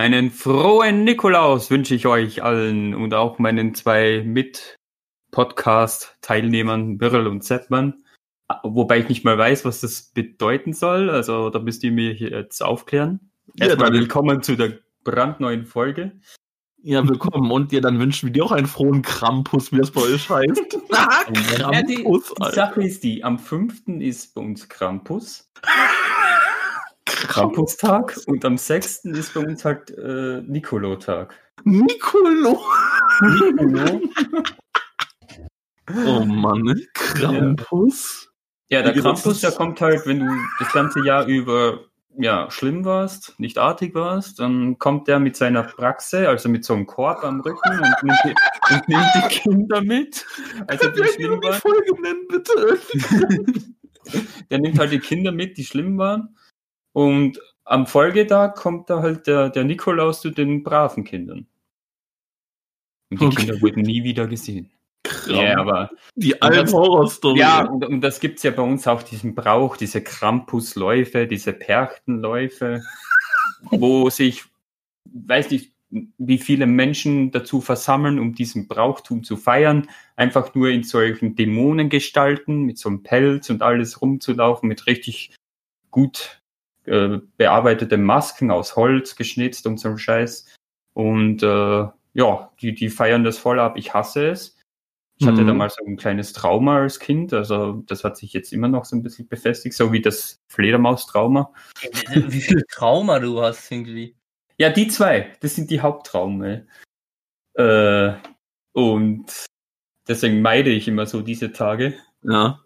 Einen frohen Nikolaus wünsche ich euch allen und auch meinen zwei Mit-Podcast-Teilnehmern Birrell und Zettmann. Wobei ich nicht mal weiß, was das bedeuten soll. Also da müsst ihr mir jetzt aufklären. Ja, Erstmal dann- willkommen zu der brandneuen Folge. Ja, willkommen. Und dir dann wünschen wir dir auch einen frohen Krampus, wie das bei euch heißt. Ah, Ja, die, Krampus, die. Sache ist die, am 5. ist bei uns Krampus. Krampustag und am 6. ist bei uns halt äh, Nikolotag. Nicolo. Nikolo? Oh Mann, ne? Krampus. Ja, der Wie gesagt, Krampus, der kommt halt, wenn du das ganze Jahr über ja, schlimm warst, nicht artig warst, dann kommt der mit seiner Praxe, also mit so einem Korb am Rücken und nimmt die, und nimmt die Kinder mit. Also die schlimm waren. Folge nennen, bitte? Der nimmt halt die Kinder mit, die schlimm waren. Und am Folgetag kommt da halt der, der Nikolaus zu den braven Kindern. Und die Okay. Kinder wurden nie wieder gesehen. Ja, aber Die alten Horrorstory. Ja, und, und das gibt's ja bei uns auch diesen Brauch, diese Krampusläufe, diese Perchtenläufe, wo sich, weiß nicht, wie viele Menschen dazu versammeln, um diesen Brauchtum zu feiern, einfach nur in solchen Dämonengestalten mit so einem Pelz und alles rumzulaufen, mit richtig gut äh, bearbeiteten Masken aus Holz geschnitzt und so einem Scheiß. Und äh, ja, die, die feiern das voll ab. Ich hasse es. Ich hatte Mhm. da mal so ein kleines Trauma als Kind, also das hat sich jetzt immer noch so ein bisschen befestigt, so wie das Fledermaustrauma. Wie viel Trauma du hast irgendwie. Ja, die zwei, das sind die Haupttraume. Äh, und deswegen meide ich immer so diese Tage. Ja.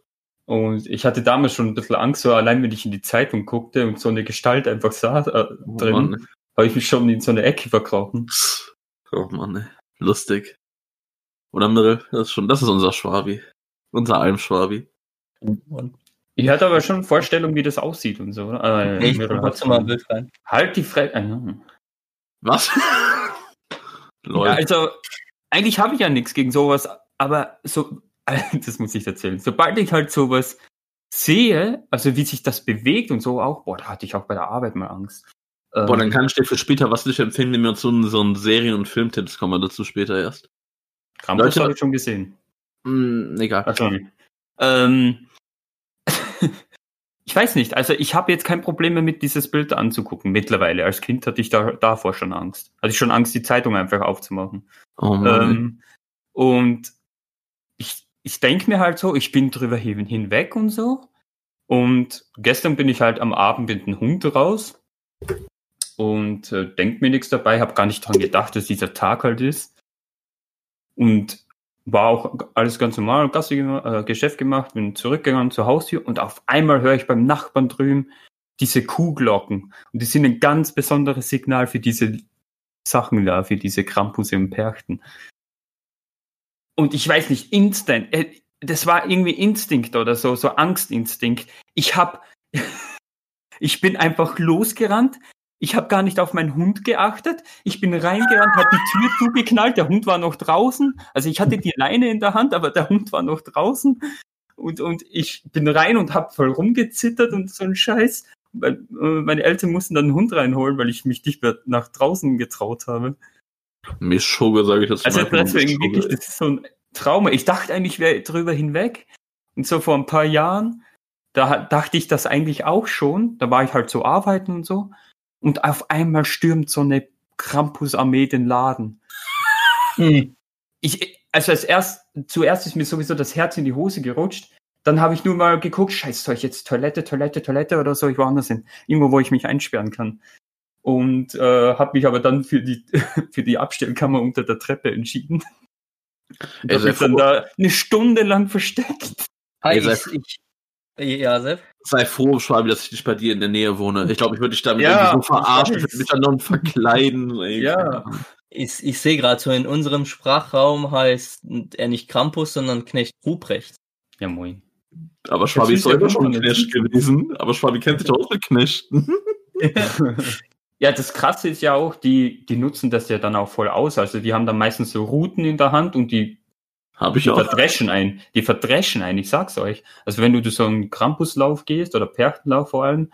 Und ich hatte damals schon ein bisschen Angst, so allein wenn ich in die Zeitung guckte und so eine Gestalt einfach sah äh, Oh drin, Mann. habe ich mich schon in so eine Ecke verkrochen. Oh Mann, ey. lustig. Oder Mirrell, das ist schon, das ist unser Schwabi. Unser Almschwabi. Und Ich hatte aber schon Vorstellung, wie das aussieht und so. Äh, ich trotzdem mal ein. Bild rein. Halt die Fresse. Ah, Was? Lol. Ja, also eigentlich habe ich ja nichts gegen sowas, aber so, das muss ich erzählen. Sobald ich halt sowas sehe, also wie sich das bewegt und so auch, boah, da hatte ich auch bei der Arbeit mal Angst. Ähm, Boah, dann kann ich dir für später was nicht empfehlen, wenn wir uns so einen, Serien- und Filmtipps kommen wir dazu später erst. Krampus habe ich schon gesehen. Hm, egal. Ach so. Ähm, ich weiß nicht, also ich habe jetzt kein Problem mehr mit dieses Bild anzugucken mittlerweile. Als Kind hatte ich da davor schon Angst. Hatte ich schon Angst, die Zeitung einfach aufzumachen. Oh Mann. Ähm, und ich, ich denke mir halt so, ich bin drüber hin, hinweg und so. Und gestern bin ich halt am Abend mit dem Hund raus und äh, denk mir nichts dabei, habe gar nicht dran gedacht, dass dieser Tag halt ist. Und war auch alles ganz normal, Gassi, äh, Geschäft gemacht, bin zurückgegangen zur Haustür und auf einmal höre ich beim Nachbarn drüben diese Kuhglocken. Und die sind ein ganz besonderes Signal für diese Sachen da, für diese Krampusse und Perchten. Und ich weiß nicht, instant, äh, das war irgendwie Instinkt oder so, so Angstinstinkt. Ich hab, ich bin einfach losgerannt. Ich habe gar nicht auf meinen Hund geachtet. Ich bin reingerannt, habe die Tür zugeknallt. Der Hund war noch draußen. Also ich hatte die Leine in der Hand, aber der Hund war noch draußen. Und, und ich bin rein und habe voll rumgezittert und so ein Scheiß. Äh, meine Eltern mussten dann einen Hund reinholen, weil ich mich nicht mehr nach draußen getraut habe. Mischugge, sage ich jetzt Also mal. deswegen Mischugge, wirklich, das ist so ein Trauma. Ich dachte eigentlich, ich wäre drüber hinweg. Und so vor ein paar Jahren, da dachte ich das eigentlich auch schon. Da war ich halt so arbeiten und so. Und auf einmal stürmt so eine Krampus-Armee den Laden. Hm. Ich, also als erst, zuerst ist mir sowieso das Herz in die Hose gerutscht. Dann habe ich nur mal geguckt, scheiße, soll ich jetzt Toilette, Toilette, Toilette oder soll ich woanders hin? Irgendwo, wo ich mich einsperren kann. Und äh, habe mich aber dann für die, für die Abstellkammer unter der Treppe entschieden. Und Ey, hab sei mich dann da eine Stunde lang versteckt. Hi, ich, seid- ich, ja, Sepp. sei froh, Schwabi, dass ich nicht bei dir in der Nähe wohne. Ich glaube, ich würde dich damit Ja, irgendwie so verarschen, ich ich weiß. würde mich dann noch verkleiden. Ey. Ja. Ich, ich sehe gerade so, in unserem Sprachraum heißt er nicht Krampus, sondern Knecht Ruprecht. Ja, moin. Aber Schwabi ist ja selber schon ein. Knecht gewesen. Aber Schwabi kennt sich auch mit Knechten. Ja, das Krasse ist ja auch, die, die nutzen das ja dann auch voll aus. Also die haben dann meistens so Routen in der Hand und die Habe ich Die auch. verdreschen ein. Die verdreschen ein, ich sag's euch. Also wenn du so einen Krampuslauf gehst oder Perchtenlauf vor allem,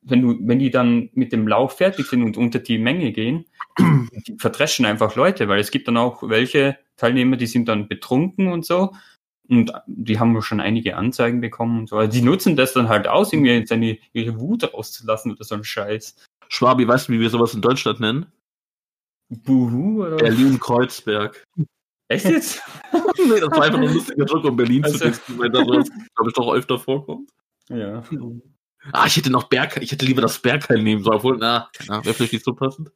wenn du, wenn die dann mit dem Lauf fertig sind und unter die Menge gehen, die verdreschen einfach Leute, weil es gibt dann auch welche Teilnehmer, die sind dann betrunken und so. Und die haben schon einige Anzeigen bekommen und so. Also die nutzen das dann halt aus, irgendwie seine, ihre Wut rauszulassen oder so ein Scheiß. Schwabi, weißt du, wie wir sowas in Deutschland nennen? Buhu oder? Berlin-Kreuzberg. Echt jetzt? nee, das war einfach ein lustiger Joke, um Berlin Also- zu testen, weil das, glaube ich, doch öfter vorkommt. ja. Ah, ich hätte noch Berg, ich hätte lieber das Bergheim nehmen sollen, obwohl, na, na wäre vielleicht nicht so passend.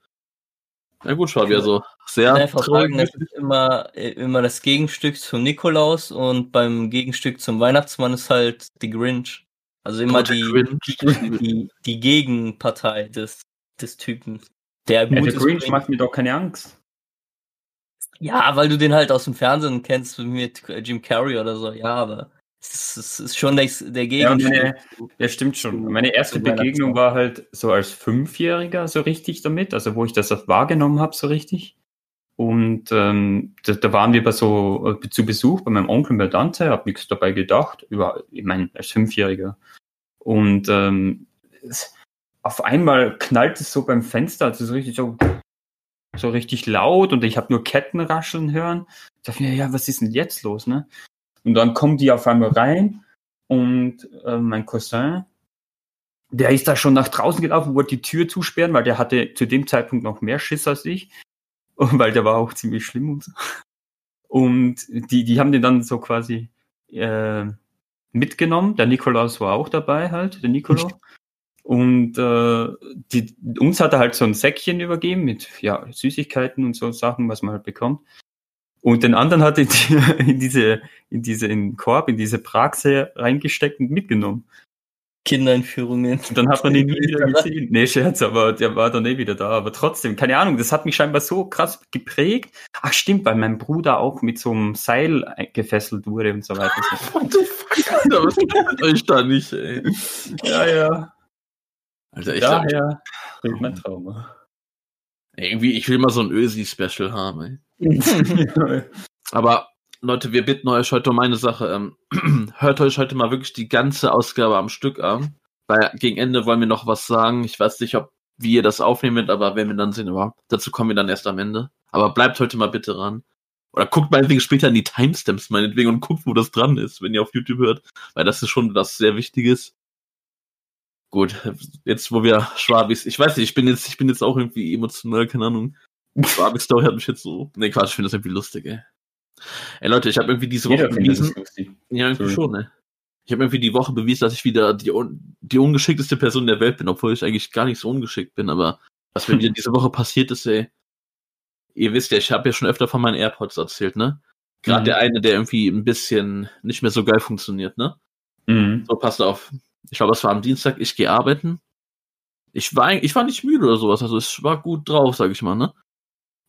Na gut, Schwabi, also sehr Einfach sagen, das ist immer, äh, immer das Gegenstück zum Nikolaus und beim Gegenstück zum Weihnachtsmann ist halt die Grinch. Also immer die, die, die Gegenpartei des, des Typen. Der Ja, gut der ist. Grinch macht mir doch keine Angst. Ja, weil du den halt aus dem Fernsehen kennst mit Jim Carrey oder so. Ja, aber es ist, es ist schon der, der Ja, Gegenstück. meine, ja, stimmt schon. Meine erste. Begegnung war halt so als Fünfjähriger so richtig damit, also wo ich das auch wahrgenommen habe, so richtig. Und ähm, da, da waren wir bei so äh, zu Besuch bei meinem Onkel bei Tante, habe nichts dabei gedacht, über, ich meine, als Fünfjähriger. Und ähm, auf einmal knallt es so beim Fenster, also so richtig so, so richtig laut und ich habe nur Ketten rascheln hören. Ich dachte mir, ja, was ist denn jetzt los, ne? Und dann kommen die auf einmal rein und äh, mein Cousin, der ist da schon nach draußen gelaufen, wollte die Tür zusperren, weil der hatte zu dem Zeitpunkt noch mehr Schiss als ich. Weil der war auch ziemlich schlimm und so. Und die, die haben den dann so quasi äh, mitgenommen. Der Nikolaus war auch dabei halt, der Nicolo. Und äh, die, uns hat er halt so ein Säckchen übergeben mit ja, Süßigkeiten und so Sachen, was man halt bekommt. Und den anderen hat er in, die, in diese, in diese, in den Korb, in diese Praxe reingesteckt und mitgenommen. Kinderentführungen. Und dann hat man ihn nie wieder gesehen. Nee, Scherz, aber der war dann eh wieder da. Aber trotzdem, keine Ahnung, das hat mich scheinbar so krass geprägt. Ach stimmt, weil mein Bruder auch mit so einem Seil gefesselt wurde und so weiter. What the fuck, Alter, was ist mit euch da nicht, ey? ja, ja. Alter, ich glaub, Daher bringt mein Trauma. irgendwie, ich will mal so ein Ösi-Special haben, ey. Aber Leute, wir bitten euch heute um eine Sache. Ähm, hört euch heute mal wirklich die ganze Ausgabe am Stück an. Weil gegen Ende wollen wir noch was sagen. Ich weiß nicht, ob wie ihr das aufnehmen wird, aber werden wir dann sehen. Aber dazu kommen wir dann erst am Ende. Aber bleibt heute mal bitte dran. Oder guckt meinetwegen später in die Timestamps meinetwegen und guckt, wo das dran ist, wenn ihr auf YouTube hört. Weil das ist schon was sehr Wichtiges. Gut, jetzt wo wir Schwabis, ich weiß nicht, ich bin jetzt, ich bin jetzt auch irgendwie emotional, keine Ahnung. Schwabis Story hat mich jetzt so. Nee, Quatsch, ich finde das irgendwie lustig, ey. Ey Leute, ich habe irgendwie diese Woche bewiesen. Ja, irgendwie Sorry. schon, ne? Ich habe irgendwie die Woche bewiesen, dass ich wieder die, un die ungeschickteste Person der Welt bin, obwohl ich eigentlich gar nicht so ungeschickt bin, aber was mir wieder diese Woche passiert ist, ey. Ihr wisst ja, ich habe ja schon öfter von meinen AirPods erzählt, ne? Gerade Mhm. der eine, der irgendwie ein bisschen nicht mehr so geil funktioniert, ne? Mhm. So, passt auf. Ich glaube, das war am Dienstag, ich gehe arbeiten. Ich war, ich war nicht müde oder sowas, also ich war gut drauf, sag ich mal, ne?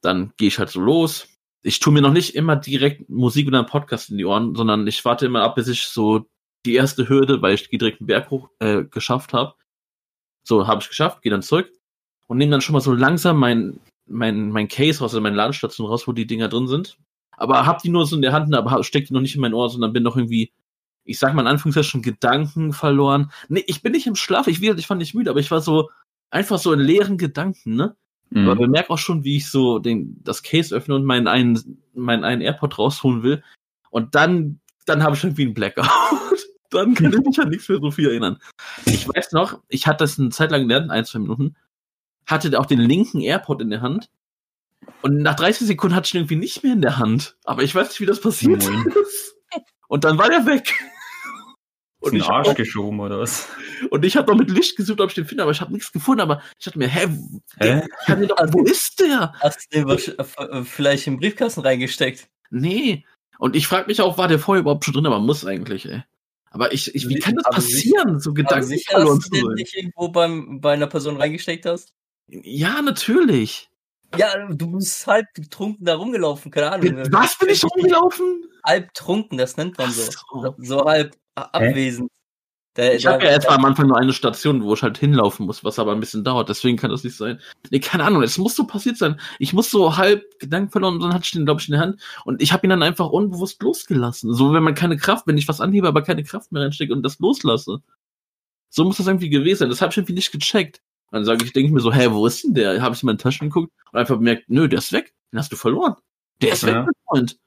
Dann gehe ich halt so los. Ich tue mir noch nicht immer direkt Musik oder einen Podcast in die Ohren, sondern ich warte immer ab, bis ich so die erste Hürde, weil ich direkt einen Berg hoch äh, geschafft habe. So, habe ich geschafft, gehe dann zurück und nehme dann schon mal so langsam mein, mein, mein Case raus, also meine Ladestation raus, wo die Dinger drin sind. Aber hab die nur so in der Hand, aber steck die noch nicht in mein Ohr, sondern bin noch irgendwie ich sag mal in Anführungszeichen, Gedanken verloren. Nee, ich bin nicht im Schlaf, ich, will- ich war nicht müde, aber ich war so einfach so in leeren Gedanken, ne? Aber Mhm. bemerk auch schon, wie ich so den, das Case öffne und meinen einen, meinen einen AirPod rausholen will. Und dann, dann habe ich irgendwie einen Blackout. dann kann ich mich an nichts mehr so viel erinnern. Ich weiß noch, ich hatte das eine Zeit lang gelernt, ein, zwei Minuten, hatte auch den linken AirPod in der Hand. Und nach 30 Sekunden hatte ich ihn irgendwie nicht mehr in der Hand. Aber ich weiß nicht, wie das passiert ist. Und dann war der weg. Und ich Arsch auch- geschoben oder was? und ich habe noch mit Licht gesucht, ob ich den finde, aber ich habe nichts gefunden. Aber ich dachte mir, hä, Hä? den doch, wo ist der? Hast du den wahrsch- äh, vielleicht im Briefkasten reingesteckt? Nee. Und ich frage mich auch, war der vorher überhaupt schon drin? Aber muss eigentlich, ey. Aber ich, ich wie kann das Aber passieren, so Aber Gedanken sicher, verloren dass du den nicht irgendwo beim, bei einer Person reingesteckt hast? Ja, natürlich. Ja, du bist halb betrunken da rumgelaufen, keine Ahnung. Was bin ich rumgelaufen? Halb trunken, das nennt man so. So. So halb abwesend. Der, ich habe ja erstmal am Anfang nur eine Station, wo ich halt hinlaufen muss, was aber ein bisschen dauert, deswegen kann das nicht sein. Nee, keine Ahnung, es muss so passiert sein. Ich muss so halb Gedanken verloren und dann hatte ich den, glaube ich, in der Hand und ich habe ihn dann einfach unbewusst losgelassen. So, wenn man keine Kraft, wenn ich was anhebe, aber keine Kraft mehr reinstecke und das loslasse. So muss das irgendwie gewesen sein. Das habe ich irgendwie nicht gecheckt. Dann sage ich, denke ich mir so, hä, wo ist denn der? Habe ich in meine Taschen geguckt und einfach bemerkt, nö, der ist weg. Den hast du verloren. Der ist ja. weg, mein Freund.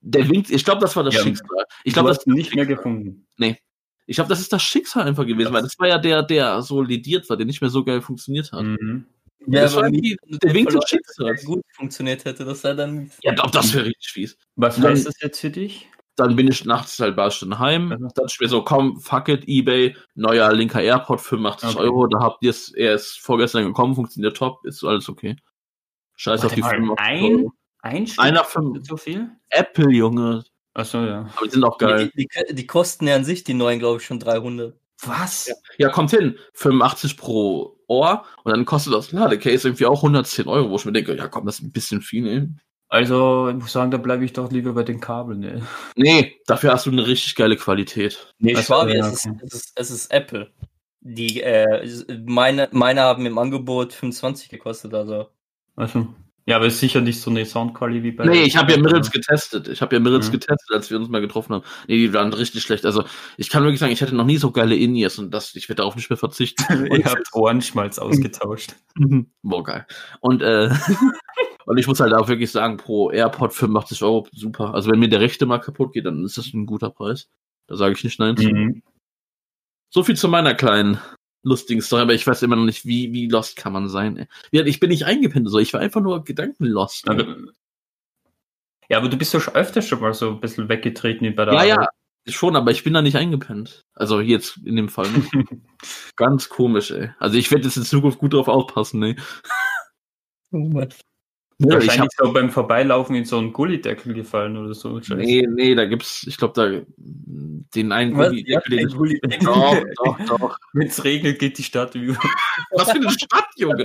Der winkt, ich glaube, das war das ja, Schicksal. Ich glaube, das nicht mehr gefunden. Nee. Ich glaube, das ist das Schicksal einfach gewesen, das weil das war ja der, der so lidiert war, der nicht mehr so geil funktioniert hat. Mhm. Ja, das war irgendwie der Wink des Schicksals. gut funktioniert hätte, das sei dann. Ja, doch, das wäre richtig fies. Was heißt das jetzt für dich? Dann bin ich nachts halt bei schon heim. Also. Dann ich mir so, komm, fuck it, Ebay, neuer linker Airport, 85 okay. Euro, da habt ihr es, er ist vorgestern gekommen, funktioniert top, ist alles okay. Scheiß Warte auf die Firma. Ein, ein Stück Einer für so viel? Apple, Junge. Achso, ja. Aber die sind auch geil. Die, die, die kosten ja an sich, die neuen, glaube ich, schon 300. Was? Ja, ja, kommt hin. 85 pro Ohr und dann kostet das Ladecase irgendwie auch 110 Euro, wo ich mir denke, ja komm, das ist ein bisschen viel, ey. Also, ich muss sagen, da bleibe ich doch lieber bei den Kabeln, ne? Nee, dafür hast du eine richtig geile Qualität. Nee, ich war, ja, es, ist, es, ist, es ist Apple. Die, äh, meine, meine haben im Angebot 25 gekostet, also. Also. Ja, aber ist sicher nicht so eine Soundqualität wie bei. Nee, ich habe ja Mirrors getestet. Ich habe ja Mirrors mhm. getestet, als wir uns mal getroffen haben. Nee, die waren richtig schlecht. Also, ich kann wirklich sagen, ich hatte noch nie so geile In-Ears und das, ich werde darauf nicht mehr verzichten. Ihr habt Ohrenschmalz ausgetauscht. Boah, geil. Und, äh, und ich muss halt auch wirklich sagen, pro AirPod 85 Euro, super. Also, wenn mir der rechte mal kaputt geht, dann ist das ein guter Preis. Da sage ich nicht nein zu. Mhm. So viel zu meiner kleinen lustigen Story, aber ich weiß immer noch nicht, wie, wie lost kann man sein. Ey. Ich bin nicht eingepennt, so. ich war einfach nur gedankenlost. Aber, ja, aber du bist doch schon öfter schon mal so ein bisschen weggetreten wie bei der Ja, Arbeit. ja, schon, aber ich bin da nicht eingepennt. Also jetzt in dem Fall nicht. Ganz komisch, ey. Also ich werde jetzt in Zukunft gut drauf aufpassen, ey. Oh Mann. Ja, Wahrscheinlich ich hab, so beim Vorbeilaufen in so einen Gullideckel gefallen oder so. Scheiße. Nee, nee, da gibt's, ich glaube, da den einen Gullideckel. Ja, Gullideckel. Doch, doch, doch. Wenn es regnet, geht die Stadt über. Was für eine Stadt, Junge?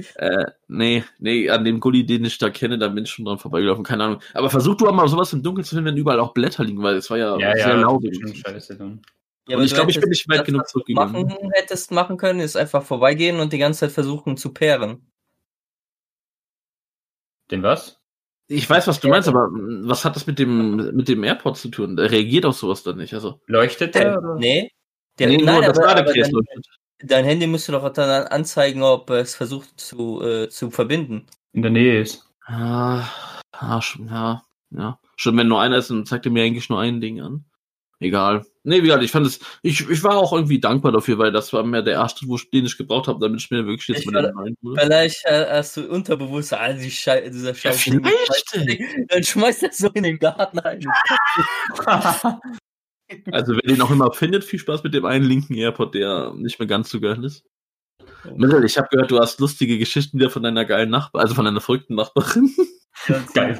äh, nee, nee, an dem Gulli, den ich da kenne, da bin ich schon dran vorbeigelaufen, keine Ahnung. Aber versuch du auch mal sowas im Dunkeln zu finden, wenn überall auch Blätter liegen, weil es war ja, ja sehr ja, laut. Scheiße dann. Ja, und ich glaube, ich bin nicht weit genug zurückgegangen. Machen hättest machen können, ist einfach vorbeigehen und die ganze Zeit versuchen zu paaren. Den was? Ich weiß, was du meinst, aber was hat das mit dem, mit dem AirPod zu tun? Der reagiert auf sowas dann nicht. Also. Leuchtet der? Oder? Nee. Der, nee, nein, aber, aber dein, dein, Handy müsste doch dann anzeigen, ob es versucht zu, äh, zu verbinden. In der Nähe ist. Ah, ja, ja. Schon wenn nur einer ist, dann zeigt er mir eigentlich nur ein Ding an egal. Nee, wie gesagt, ich fand es, ich, ich war auch irgendwie dankbar dafür, weil das war mehr der erste, wo, den ich gebraucht habe, damit ich mir wirklich jetzt mal den rein Vielleicht äh, hast du unterbewusst, all die Schei dieser Scheiße. Ja, vielleicht. Dann schmeißt er so in den Garten rein. also, wer den auch immer findet, viel Spaß mit dem einen linken Airport, der nicht mehr ganz so geil ist. Mittel, ich habe gehört, du hast lustige Geschichten wieder von deiner geilen Nachbarin, also von deiner verrückten Nachbarin. Ganz geil.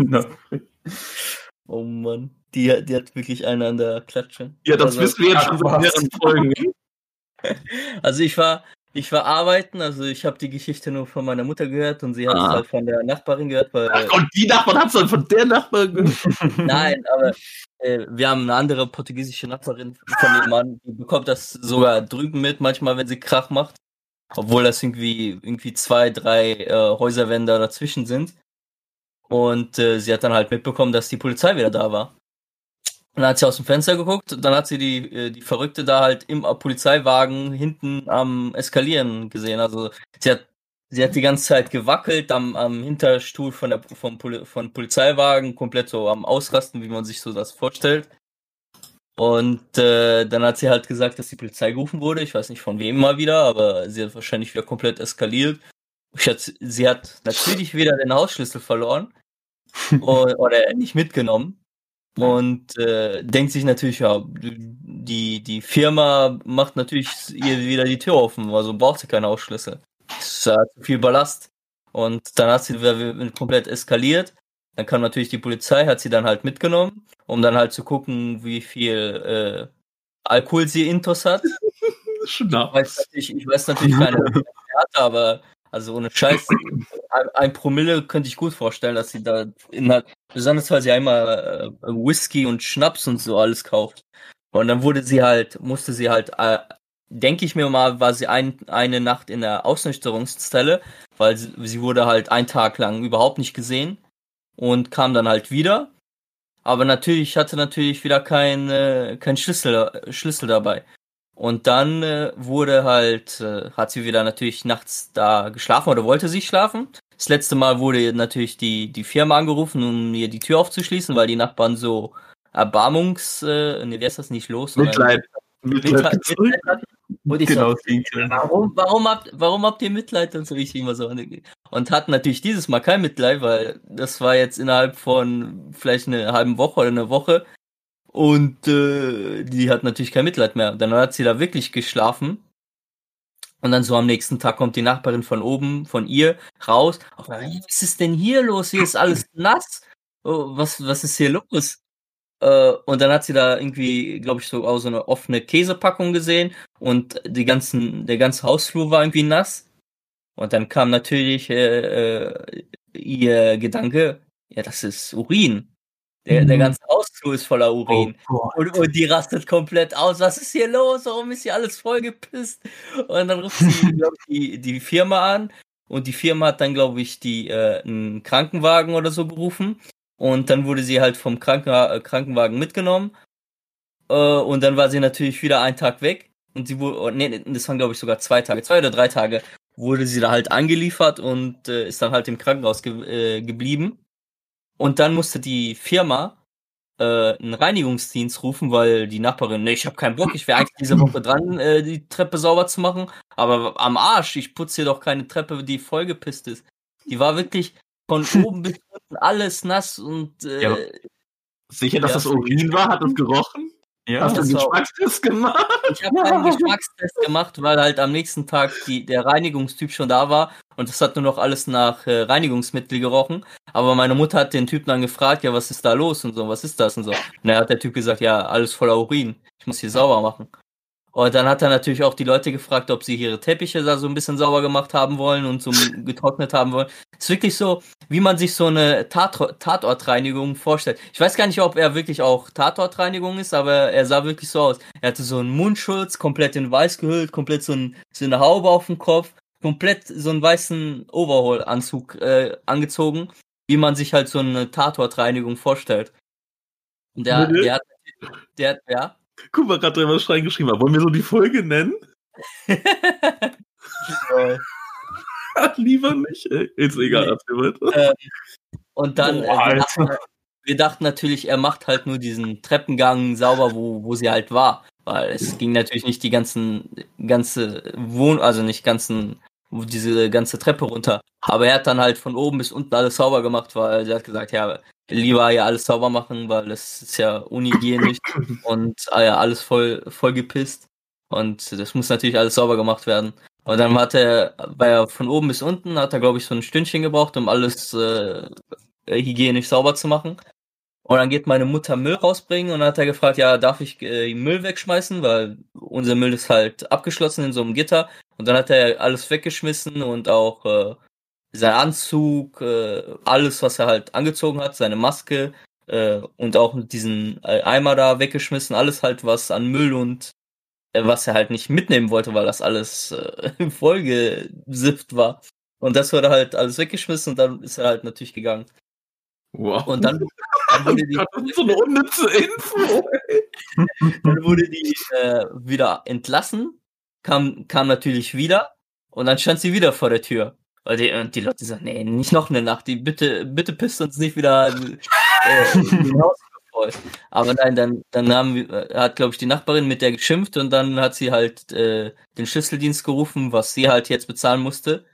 Oh Mann. Die, die hat wirklich eine an der Klatsche. Ja, das also, wissen wir jetzt schon seit mehreren Folgen. Also ich war, ich war arbeiten, also ich habe die Geschichte nur von meiner Mutter gehört und sie hat ah. es halt von der Nachbarin gehört. Weil, Ach Gott, die Nachbarin hat es dann von der Nachbarin gehört. Nein, aber äh, wir haben eine andere portugiesische Nachbarin von dem Mann, die bekommt das sogar drüben mit, manchmal, wenn sie Krach macht. Obwohl das irgendwie, irgendwie zwei, drei äh, Häuserwände dazwischen sind. Und äh, sie hat dann halt mitbekommen, dass die Polizei wieder da war. Und dann hat sie aus dem Fenster geguckt, dann hat sie die, äh, die Verrückte da halt im Polizeiwagen hinten am Eskalieren gesehen. Also sie hat, sie hat die ganze Zeit gewackelt am, am Hinterstuhl von der vom Poli von Polizeiwagen, komplett so am Ausrasten, wie man sich so das vorstellt. Und äh, dann hat sie halt gesagt, dass die Polizei gerufen wurde. Ich weiß nicht von wem mal wieder, aber sie hat wahrscheinlich wieder komplett eskaliert. Hat, sie hat natürlich wieder den Hausschlüssel verloren oder nicht mitgenommen. Und äh, denkt sich natürlich, ja, die, die Firma macht natürlich ihr wieder die Tür offen, also braucht sie keine Ausschlüsse. Das ist ja zu viel Ballast. Und dann hat sie wieder komplett eskaliert. Dann kam natürlich die Polizei, hat sie dann halt mitgenommen, um dann halt zu gucken, wie viel äh, Alkohol sie intos hat. Ich weiß natürlich, ich weiß natürlich keine Werte, aber also ohne Scheiß, ein, Promille könnte ich gut vorstellen, dass sie da in, besonders weil sie einmal äh, Whisky und Schnaps und so alles kauft. Und dann wurde sie halt, musste sie halt, äh, denke ich mir mal, war sie ein, eine Nacht in der Ausnüchterungszelle, weil sie, sie wurde halt einen Tag lang überhaupt nicht gesehen und kam dann halt wieder. Aber natürlich hatte natürlich wieder kein, äh, kein Schlüssel, Schlüssel dabei. Und dann äh, wurde halt, äh, hat sie wieder natürlich nachts da geschlafen oder wollte sie schlafen. Das letzte Mal wurde natürlich die, die Firma angerufen, um ihr die Tür aufzuschließen, weil die Nachbarn so Erbarmungs, äh, ne, wie ist das nicht los? Mitleid. Mitleid. Mitleid, Mitleid und ich genau, so, warum, warum, habt, warum habt ihr Mitleid? Und so ich immer so. Und hatten natürlich dieses Mal kein Mitleid, weil das war jetzt innerhalb von vielleicht eine halben Woche oder eine Woche und äh, die hat natürlich kein Mitleid mehr. Dann hat sie da wirklich geschlafen. Und dann so am nächsten Tag kommt die Nachbarin von oben, von ihr, raus. Was ist denn hier los? Hier ist alles nass. Oh, was, was ist hier los? Äh, und dann hat sie da irgendwie, glaube ich, so auch so eine offene Käsepackung gesehen und die ganzen, der ganze Hausflur war irgendwie nass. Und dann kam natürlich äh, äh, ihr Gedanke, ja, das ist Urin. Der, mhm. der ganze Hausflur ist voller Urin. Oh und, und, die rastet komplett aus. Was ist hier los? Warum ist hier alles vollgepisst? Und dann ruft sie, glaube ich, die, die Firma an. Und die Firma hat dann, glaube ich, die, äh, einen Krankenwagen oder so gerufen. Und dann wurde sie halt vom Kranken äh, Krankenwagen mitgenommen. Äh, und dann war sie natürlich wieder einen Tag weg. Und sie wurde, oh, nee, das waren, glaube ich, sogar zwei Tage, zwei oder drei Tage, wurde sie da halt angeliefert und äh, ist dann halt im Krankenhaus ge äh, geblieben. Und dann musste die Firma äh, einen Reinigungsdienst rufen, weil die Nachbarin, nee, ich habe keinen Bock, ich wäre eigentlich diese Woche dran, äh, die Treppe sauber zu machen. Aber am Arsch, ich putze hier doch keine Treppe, die vollgepisst ist. Die war wirklich von oben bis unten alles nass und äh, ja, sicher, dass ja, das Urin war? Hat es gerochen? Ja, Hast du einen Geschmackstest gemacht? Ich habe keinen Geschmackstest gemacht, weil halt am nächsten Tag die, der Reinigungstyp schon da war und es hat nur noch alles nach äh, Reinigungsmittel gerochen. Aber meine Mutter hat den Typen dann gefragt, ja, was ist da los und so, was ist das und so. Und dann hat der Typ gesagt, ja, alles voller Urin. Ich muss hier sauber machen. Und dann hat er natürlich auch die Leute gefragt, ob sie ihre Teppiche da so ein bisschen sauber gemacht haben wollen und so getrocknet haben wollen. Es ist wirklich so, wie man sich so eine Tat Tatortreinigung vorstellt. Ich weiß gar nicht, ob er wirklich auch Tatortreinigung ist, aber er sah wirklich so aus. Er hatte so einen Mundschutz, komplett in weiß gehüllt, komplett so, ein, so eine Haube auf dem Kopf, komplett so einen weißen Overall-Anzug äh, angezogen, wie man sich halt so eine Tatortreinigung vorstellt. Und der, der hat, der, ja. Guck mal, gerade was reingeschrieben hat. Wollen wir so die Folge nennen? Lieber nicht, ey. Ist egal, nee. ähm, Und dann, oh, äh, wir, dachten, wir, dachten, natürlich, er macht halt nur diesen Treppengang sauber, wo, wo sie halt war. Weil es ging natürlich nicht die ganzen, ganze Wohn-, also nicht ganzen, diese ganze Treppe runter. Aber er hat dann halt von oben bis unten alles sauber gemacht, weil er hat gesagt, ja, lieber ja alles sauber machen, weil es ist ja unhygienisch und ah ja, alles voll, voll gepisst. Und das muss natürlich alles sauber gemacht werden. Und dann hat er, war er von oben bis unten, hat er, glaube ich, so ein Stündchen gebraucht, um alles äh, hygienisch sauber zu machen. Und dann geht meine Mutter Müll rausbringen und dann hat er gefragt, ja, darf ich äh, Müll wegschmeißen, weil unser Müll ist halt abgeschlossen in so einem Gitter. Und dann hat er alles weggeschmissen und auch äh, sein Anzug, äh, alles, was er halt angezogen hat, seine Maske äh, und auch diesen äh, Eimer da weggeschmissen, alles halt, was an Müll und äh, was er halt nicht mitnehmen wollte, weil das alles äh, vollgesifft war. Und das wurde halt alles weggeschmissen und dann ist er halt natürlich gegangen. Wow. Und dann, dann wurde die. so eine unnütze Info. dann wurde die äh, wieder entlassen, kam, kam natürlich wieder und dann stand sie wieder vor der Tür. Und die, und die Leute sagen, nee, nicht noch eine Nacht, die bitte, bitte pisst uns nicht wieder äh. Aber nein, dann, dann haben wir, hat, glaube ich, die Nachbarin mit der geschimpft und dann hat sie halt äh, den Schlüsseldienst gerufen, was sie halt jetzt bezahlen musste.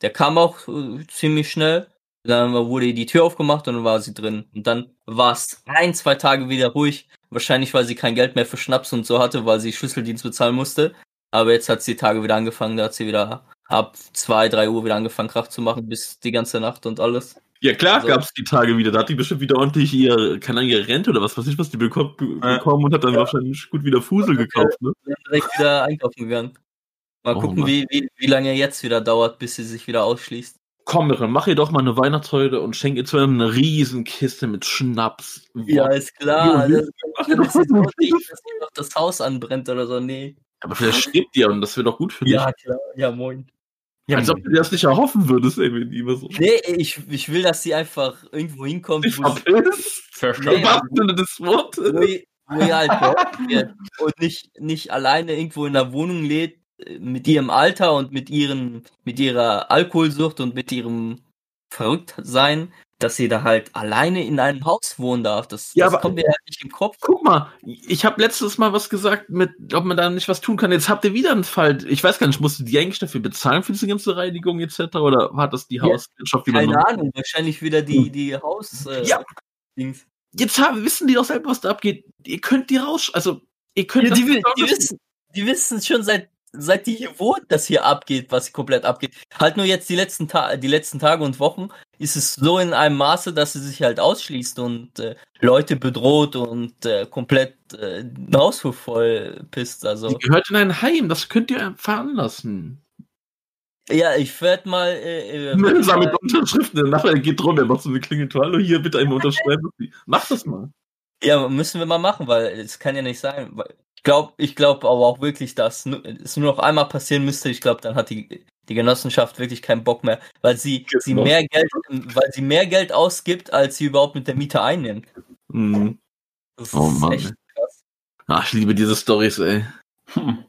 Der kam auch äh, ziemlich schnell. Dann wurde die Tür aufgemacht und dann war sie drin. Und dann war es ein, zwei Tage wieder ruhig. Wahrscheinlich, weil sie kein Geld mehr für Schnaps und so hatte, weil sie Schlüsseldienst bezahlen musste. Aber jetzt hat sie die Tage wieder angefangen, da hat sie wieder ab zwei, drei Uhr wieder angefangen, Krach zu machen, bis die ganze Nacht und alles. Ja klar also, gab es die Tage wieder. Da hat die bestimmt wieder ordentlich ihr, keine Ahnung, ihre Rente oder was weiß ich, was die bekommen, bekommen und hat dann ja. wahrscheinlich gut wieder Fusel gekauft. Ne? Direkt wieder einkaufen gegangen. Mal oh, gucken, wie, wie, wie lange jetzt wieder dauert, bis sie sich wieder ausschließt. Komm, Mirren, mach ihr doch mal eine Weihnachtsfreude und schenk ihr zu eine riesen Kiste mit Schnaps. Ja, ist klar. Das, das ist so nicht, dass sie noch das Haus anbrennt oder so, nee. Aber vielleicht stirbt die ja und das wäre doch gut für dich. Ja, klar, ja, moin. Ja, Als ob du dir das nicht erhoffen würdest, ey, wenn die immer so. Nee, ich, ich will, dass sie einfach irgendwo hinkommt, Ich wo, sie, wahrsten Sinne des Wortes. wo, ihr- wo ihr halt wird und nicht, nicht alleine irgendwo in der Wohnung lebt, äh, mit ihrem Alter und mit ihren, mit ihrer Alkoholsucht und mit ihrem Verrücktsein, dass sie da halt alleine in einem Haus wohnen darf. Das, Ja, das aber- kommt mir halt nicht im Kopf. Guck mal, ich habe letztes Mal was gesagt, mit, ob man da nicht was tun kann. Jetzt habt ihr wieder einen Fall. Ich weiß gar nicht, musste die eigentlich dafür bezahlen für diese ganze Reinigung etc. Oder war das die Ja, Hauswirtschaft wieder Keine? Ahnung, wahrscheinlich wieder die, die Haus, äh, Ja. Dings. Jetzt haben, wissen die doch selber, was da abgeht. Ihr könnt die raus, also ihr könnt Ja, die, die, lassen. wissen, die wissen schon seit, seit die hier wohnt, dass hier abgeht, was komplett abgeht. Halt nur jetzt die letzten, Ta die letzten Tage und Wochen ist es so in einem Maße, dass sie sich halt ausschließt und äh, Leute bedroht und äh, komplett äh, Haushof voll pisst. Also Die gehört in ein Heim, das könnt ihr veranlassen. ja, ich werde mal, äh, äh, Mit, mal Unterschriften, nachher geht rum, er macht so eine Klingeltour. Hallo, hier bitte einmal unterschreiben. Mach das mal. ja, müssen wir mal machen, weil es kann ja nicht sein. Weil glaube, ich glaube aber auch wirklich, dass es nur noch einmal passieren müsste. Ich glaube, dann hat die die Genossenschaft wirklich keinen Bock mehr, weil sie sie Genau. mehr Geld, weil sie mehr Geld ausgibt, als sie überhaupt mit der Miete einnimmt. Mhm. Das Oh ist Mann, echt krass. Ach, ich liebe diese Stories, ey. Hm.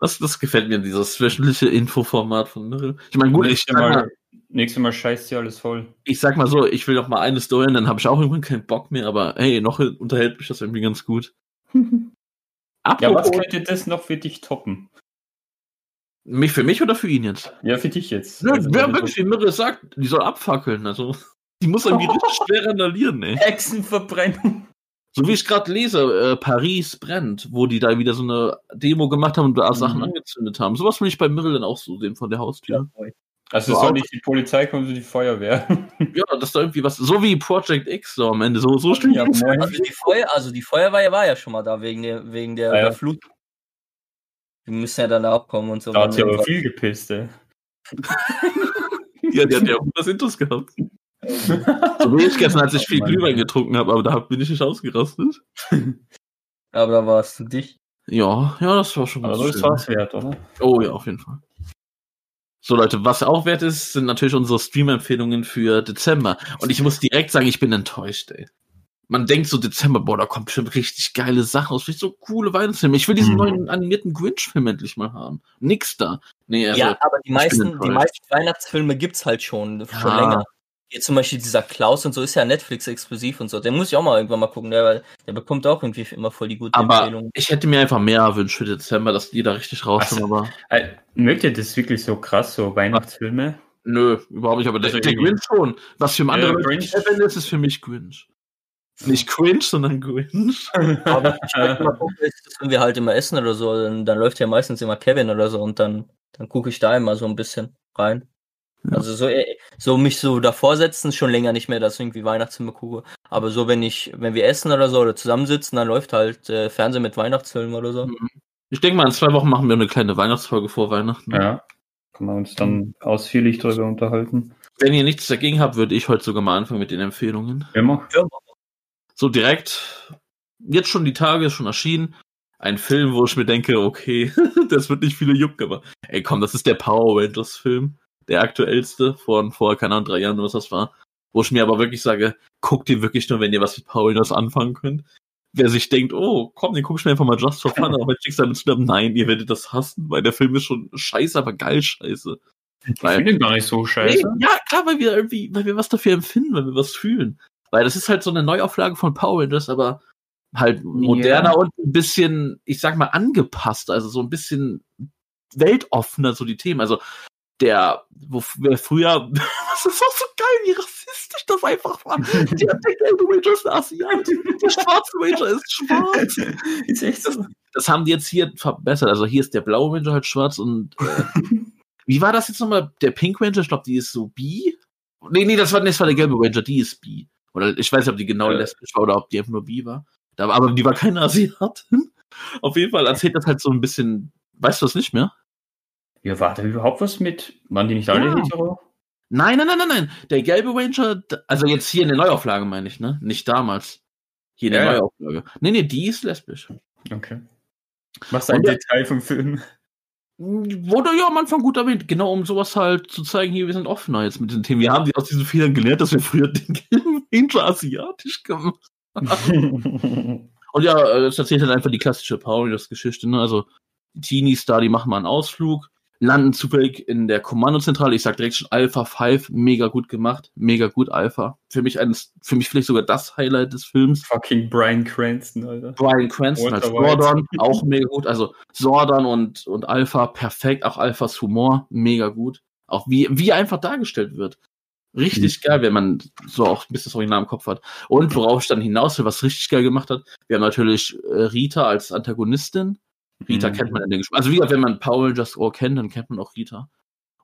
Das, das gefällt mir, dieses wöchentliche Infoformat von Mirrell. Ich meine, gut, ich mal, Mal, nächstes Mal scheißt sie alles voll. ich sag mal so, ich will noch mal eine Story, und dann habe ich auch irgendwann keinen Bock mehr, aber hey, noch unterhält mich das irgendwie ganz gut. Ja, was Apropos, könnte das noch für dich toppen? mich für mich oder für ihn jetzt? Ja, für dich jetzt. Nö, Also, wer wirklich, wie Mirre sagt, die soll abfackeln, also. Die muss irgendwie richtig schwer randalieren, ey. Hexenverbrennung. So wie ich gerade lese, äh, Paris brennt, wo die da wieder so eine Demo gemacht haben und da Sachen Mhm. angezündet haben. Sowas will ich bei Mirre dann auch so sehen von der Haustür. Also So soll nicht die Polizei kommen, sondern die Feuerwehr. Ja, das ist da irgendwie was, so wie Project X so am Ende, so, so stimmt Ja. Also die Feuer, also die Feuerwehr war ja schon mal da wegen der wegen der, Ah, ja. der Flut. Die müssen ja dann auch kommen und so. Da hat sie aber viel gepisst, ey. Ja, die hat ja auch das Intus gehabt. So wie ich gestern, als ich viel. Glühwein getrunken habe, aber da bin ich nicht ausgerastet. Aber da war es dich. Ja, ja, das war schon ganz so ist schön. was wert, oder? Oh ja, auf jeden Fall. So Leute, was auch wert ist, sind natürlich unsere Stream-Empfehlungen für Dezember. Und ich muss direkt sagen, ich bin enttäuscht, ey. Man denkt so Dezember, boah, da kommt bestimmt richtig geile Sachen aus, richtig so coole Weihnachtsfilme. Ich will diesen Mhm. neuen animierten Grinch-Film endlich mal haben. Nix da. Nee, also, ja, aber die meisten, die meisten Weihnachtsfilme gibt's halt schon, schon Ja. länger. Hier zum Beispiel dieser Klaus und so ist ja Netflix exklusiv und so. Den muss ich auch mal irgendwann mal gucken, der, der bekommt auch irgendwie immer voll die gute aber Empfehlung. ich hätte mir einfach mehr erwünscht für Dezember, dass die da richtig rauskommen, aber Äh, mögt ihr das wirklich so krass, so Weihnachtsfilme? nö, überhaupt nicht. Aber der, Also der irgendwie- Grinch schon. Was für andere Ja, Leute Grinch. Ist, ist für mich Grinch. Nicht Cringe, sondern Grinch. Aber wenn wir halt immer essen oder so, dann, dann läuft ja meistens immer Kevin oder so und dann, dann gucke ich da immer so ein bisschen rein. Ja. Also so, äh, so mich so davor setzen, schon länger nicht mehr, dass ich irgendwie Weihnachtsfilme gucke. Aber so, wenn ich, wenn wir essen oder so oder zusammensitzen, dann läuft halt äh, Fernsehen mit Weihnachtsfilmen oder so. Ich denke mal, in zwei Wochen machen wir eine kleine Weihnachtsfolge vor Weihnachten. Ja. Können wir uns dann ausführlich drüber unterhalten. Wenn ihr nichts dagegen habt, würde ich heute sogar mal anfangen mit den Empfehlungen. Immer. So direkt, jetzt schon die Tage, ist schon erschienen. Ein Film, wo ich mir denke, okay, das wird nicht viele jucken, aber ey komm, das ist der Power Rangers Film. Der aktuellste von vor, keine Ahnung, drei Jahren oder was das war. Wo ich mir aber wirklich sage, guckt ihr wirklich nur, wenn ihr was mit Power Rangers anfangen könnt. Wer sich denkt, oh, komm, den guck ich mir einfach mal just for fun, aber ich damit zu nein, ihr werdet das hassen, weil der Film ist schon scheiße, aber geil scheiße. Ich finde ihn gar nicht so scheiße. Nee, ja, klar, weil wir irgendwie, weil wir was dafür empfinden, weil wir was fühlen. Weil das ist halt so eine Neuauflage von Power Rangers, aber halt moderner Ja. und ein bisschen, ich sag mal, angepasst, also so ein bisschen weltoffener, so die Themen. Also der, wo wer früher, das ist auch so geil, wie rassistisch das einfach war. Der, der gelbe Ranger ist ein Asiat, der schwarze Ranger ist schwarz. Ist echt so. Das haben die jetzt hier verbessert. Also hier ist der blaue Ranger halt schwarz und äh, wie war das jetzt nochmal? Der Pink Ranger, ich glaube, die ist so bi. Nee, nee, das war, das war der gelbe Ranger, die ist bi. Oder ich weiß nicht, ob die genau Äh. lesbisch war oder ob die einfach nur bi war. Da, war- aber die war keine Asiatin. Auf jeden Fall erzählt das halt so ein bisschen, weißt du das nicht mehr? Ja, war da überhaupt was mit? Waren die nicht alle Ja. hetero? Nein, nein, nein, nein, nein. Der gelbe Ranger, also jetzt hier in der Neuauflage meine ich, ne? Nicht damals. Hier in der Ja. Neuauflage. Nee, nee, die ist lesbisch. Okay. Was ein der- Detail vom Film? Wurde ja am Anfang gut erwähnt, genau um sowas halt zu zeigen, hier, wir sind offener jetzt mit den Themen. Wir haben die aus diesen Fehlern gelernt, dass wir früher den Game Ranger asiatisch gemacht Und ja, äh, das erzählt halt einfach die klassische Power Rangers Geschichte, ne? Also, die Teenies da, die machen mal einen Ausflug, landen zufällig in der Kommandozentrale. Ich sag direkt schon Alpha 5, mega gut gemacht, mega gut Alpha. Für mich eines, für mich vielleicht sogar das Highlight des Films. Fucking Brian Cranston, Alter. Brian Cranston als. Sordon, auch mega gut. Also Sordon und, und Alpha, perfekt. Auch Alphas Humor, mega gut. Auch wie, wie einfach dargestellt wird. Richtig geil, wenn man so auch ein bisschen das Original im Kopf hat. Und worauf ich dann hinaus will, was richtig geil gemacht hat, wir haben natürlich äh, Rita als Antagonistin. Rita Mhm. kennt man in den Gesp Also wie gesagt, wenn man Power Just All kennt, dann kennt man auch Rita.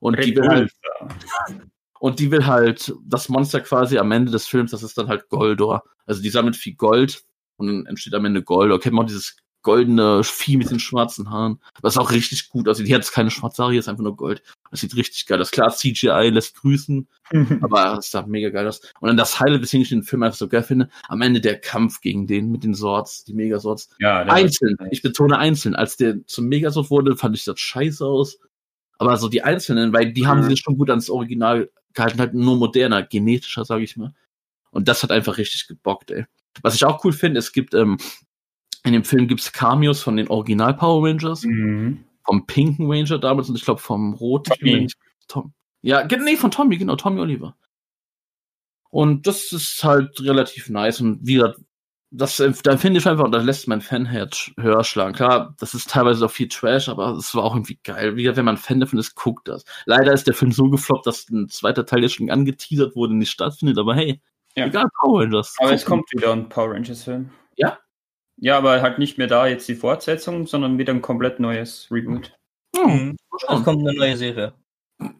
Und die will halt, und die will halt das Monster quasi am Ende des Films, das ist dann halt Goldor. Also die sammelt viel Gold und dann entsteht am Ende Goldor. Kennt man auch dieses goldene Vieh mit den schwarzen Haaren, was auch richtig gut aussieht. Die hat jetzt keine schwarze Haare, hier ist einfach nur Gold. Das sieht richtig geil aus. Klar, CGI lässt grüßen, aber es sah mega geil aus. Und dann das Highlight, weswegen ich den Film einfach so geil finde, am Ende der Kampf gegen den mit den Swords, die Megaswords. ja, Einzeln, ich betone einzeln. Als der zum Megasword wurde, fand ich das scheiße aus. Aber so die einzelnen, weil die haben Mhm. sich schon gut ans Original gehalten, halt nur moderner, genetischer, sage ich mal. Und das hat einfach richtig gebockt, ey. Was ich auch cool finde, es gibt, ähm, in dem Film gibt's Cameos von den Original Power Rangers, Mhm. vom pinken Ranger damals und ich glaube vom roten. Tommy. Tom. Ja, nee, von Tommy, genau, Tommy Oliver. Und das ist halt relativ nice und wie gesagt, das, da finde ich einfach, und da lässt mein Fanherz höher schlagen. Klar, das ist teilweise auch viel Trash, aber es war auch irgendwie geil. Wie gesagt, wenn man Fan davon ist, guckt das. Leider ist der Film so gefloppt, dass ein zweiter Teil jetzt schon angeteasert wurde, nicht stattfindet, aber hey, Ja. egal, Power Rangers. Aber es kommt wieder ein Power Rangers Film. Ja? Ja, aber halt nicht mehr da jetzt die Fortsetzung, sondern wieder ein komplett neues Reboot. Hm, Mhm. mal Es kommt eine neue Serie.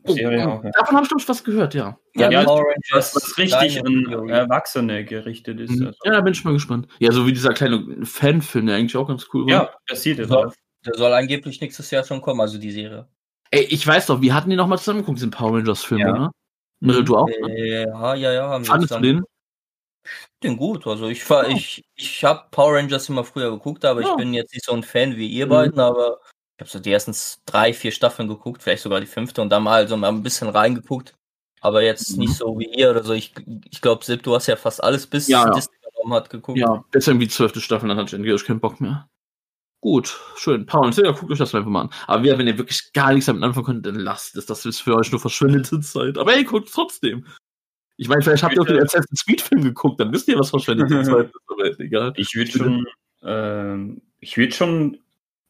Serie auch, ja. Davon habe ich, glaube ich, was gehört, ja. Ja, ja, Power Was, was richtig an. Erwachsene gerichtet ist. Mhm. Also. Ja, da bin ich mal gespannt. Ja, so wie dieser kleine Fanfilm, der eigentlich auch ganz cool war. Ja, das sieht es Ja. aus. Der soll angeblich nächstes Jahr schon kommen, also die Serie. Ey, ich weiß doch, wir hatten die nochmal zusammen geguckt, diesen Power Rangers Film, Ja. ne? Mirre, du auch? ne? Ja, ja, ja. Haben wir Fandest du den? Den gut. Also ich war, ich, ich habe Power Rangers immer früher geguckt, aber Ja. ich bin jetzt nicht so ein Fan wie ihr Mhm. beiden, aber ich habe so die ersten drei, vier Staffeln geguckt, vielleicht sogar die fünfte und dann mal so mal ein bisschen reingeguckt. Aber jetzt Mhm. nicht so wie ihr oder so. Ich, ich glaube, Sepp, du hast ja fast alles bis Ja, ja. Disney genommen hat geguckt. Ja, jetzt irgendwie zwölfte Staffel, dann hat Jenny keinen Bock mehr. Gut, schön. Power Rangers, ja, guckt euch das einfach mal an. Aber wir, wenn ihr wirklich gar nichts damit anfangen könnt, dann lasst es. Das ist für euch nur verschwendete Zeit. Aber ey, guckt trotzdem. Ich meine, vielleicht habt ihr auch den Bitte. Assassin's Creed Film geguckt, dann wisst ihr, was verschwendete Zeit ist. Aber egal. Ich würde schon, ähm, ich würde schon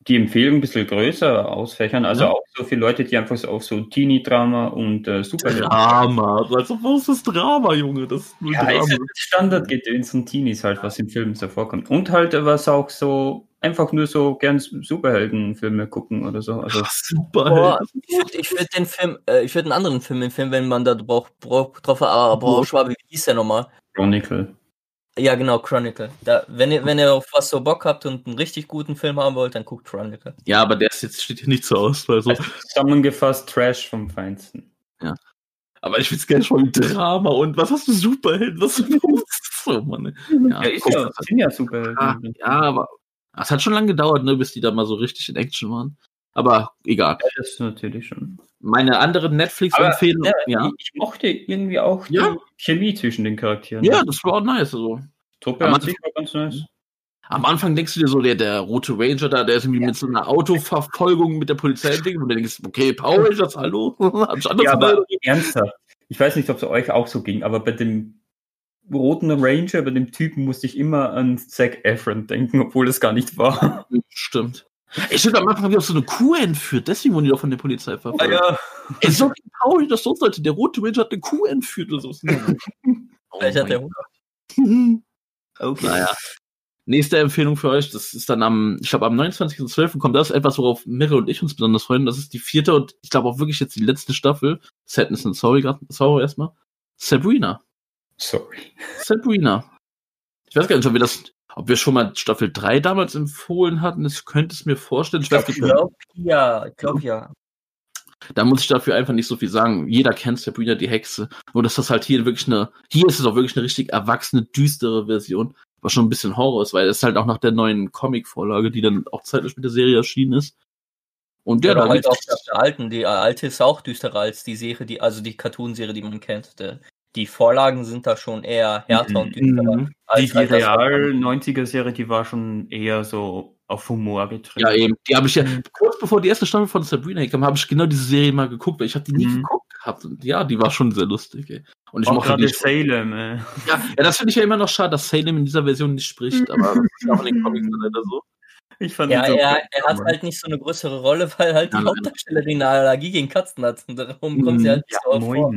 die Empfehlung ein bisschen größer ausfächern. Also Ja. auch so für Leute, die einfach so auf so Teenie-Drama und äh, Superhelden. Drama. Also, was ist das Drama, Junge? Das ist nur Ja, Drama. ist halt das Standardgedöns von Teenies halt, was in Filmen so vorkommt. Und halt, äh, was auch so, einfach nur so gern Superheldenfilme gucken oder so. Also. Boah, ich würde den Film, äh, ich würde einen anderen Film empfehlen, wenn man da braucht, braucht drauf, aber boah, Schwabe, wie hieß der nochmal? Chronicle. Ja, genau, Chronicle. Da, wenn ihr, wenn ihr auf was so Bock habt und einen richtig guten Film haben wollt, dann guckt Chronicle. Ja, aber der ist jetzt steht hier nicht zur Auswahl. So. Also, zusammengefasst Trash vom Feinsten. Aber ich find's gerne schon mit Drama und was hast du Superhelden? Was so, Mann. ey. Ja, ist ja, sind ja Superhelden. ah, ja, aber es hat schon lange gedauert, ne, bis die da mal so richtig in Action waren. Aber egal. Ja, das ist natürlich schon. Meine andere Netflix-Empfehlung. Ja, Ja, Ich, mochte irgendwie auch Ja. die Chemie zwischen den Charakteren. ja, das war auch nice. Also. Truppe Aber an man- sich war ganz nice. Am Anfang denkst du dir so, der, der rote Ranger da, der ist irgendwie mit so einer Autoverfolgung mit der Polizei Ding, und du denkst, okay, Power Rangers, hallo? Hab ich anders Ja, aber ernsthaft. Ich weiß nicht, ob es euch auch so ging, aber bei dem roten Ranger, bei dem Typen musste ich immer an Zac Efron denken, obwohl es gar nicht war. Stimmt. Ich finde, am Anfang haben die auch so eine Kuh entführt, deswegen wurden die doch von der Polizei verfolgt. ja. Ey, so traurig, dass so sollte. Der rote Ranger hat eine Kuh entführt oder so. oh Vielleicht hat der Gott. Okay. Naja. Nächste Empfehlung für euch, das ist dann am, ich glaube am 29.12. kommt das etwas, worauf Mirre und ich uns besonders freuen. Das ist die vierte und ich glaube auch wirklich jetzt die letzte Staffel. Sadness and Sorry, sorry erstmal. Sabrina. Sorry. Sabrina. Ich weiß gar nicht, ob wir das, ob wir schon mal Staffel 3 damals empfohlen hatten. Ich könnte es mir vorstellen. Ich Ich glaube, ja, ich glaube, ja. Da muss ich dafür einfach nicht so viel sagen. Jeder kennt Sabrina die Hexe. Nur dass das halt hier wirklich eine, hier ist es auch wirklich eine richtig erwachsene, düstere Version. was schon ein bisschen Horror ist, weil es halt auch nach der neuen Comic-Vorlage, die dann auch zeitlich mit der Serie erschienen ist. Und der Ja, da halt auch der alten. Die alte ist auch düsterer als die Serie, die, also die Cartoon-Serie, die man kennt. Der, die Vorlagen sind da schon eher härter und düsterer. Mhm. Die, die real 90er-Serie, die war schon eher so auf Humor getrimmt. Ja, eben. Die habe ich ja, Mhm. kurz bevor die erste Staffel von Sabrina kam, habe ich genau diese Serie mal geguckt, weil ich habe die nie Mhm. geguckt gehabt. Und ja, die war schon sehr lustig, ey. Und ich mochte gerade die. Salem, äh. Ja, ja, das finde ich ja immer noch schade, dass Salem in dieser Version nicht spricht, aber das ist ja auch in den Comics leider so. Ich fand Ja, ihn so er, er hat halt nicht so eine größere Rolle, weil halt die Nein, nein. Hauptdarstellerin eine Allergie gegen Katzen hat. Und darum kommt sie Mhm. halt nicht ja, so oft vor.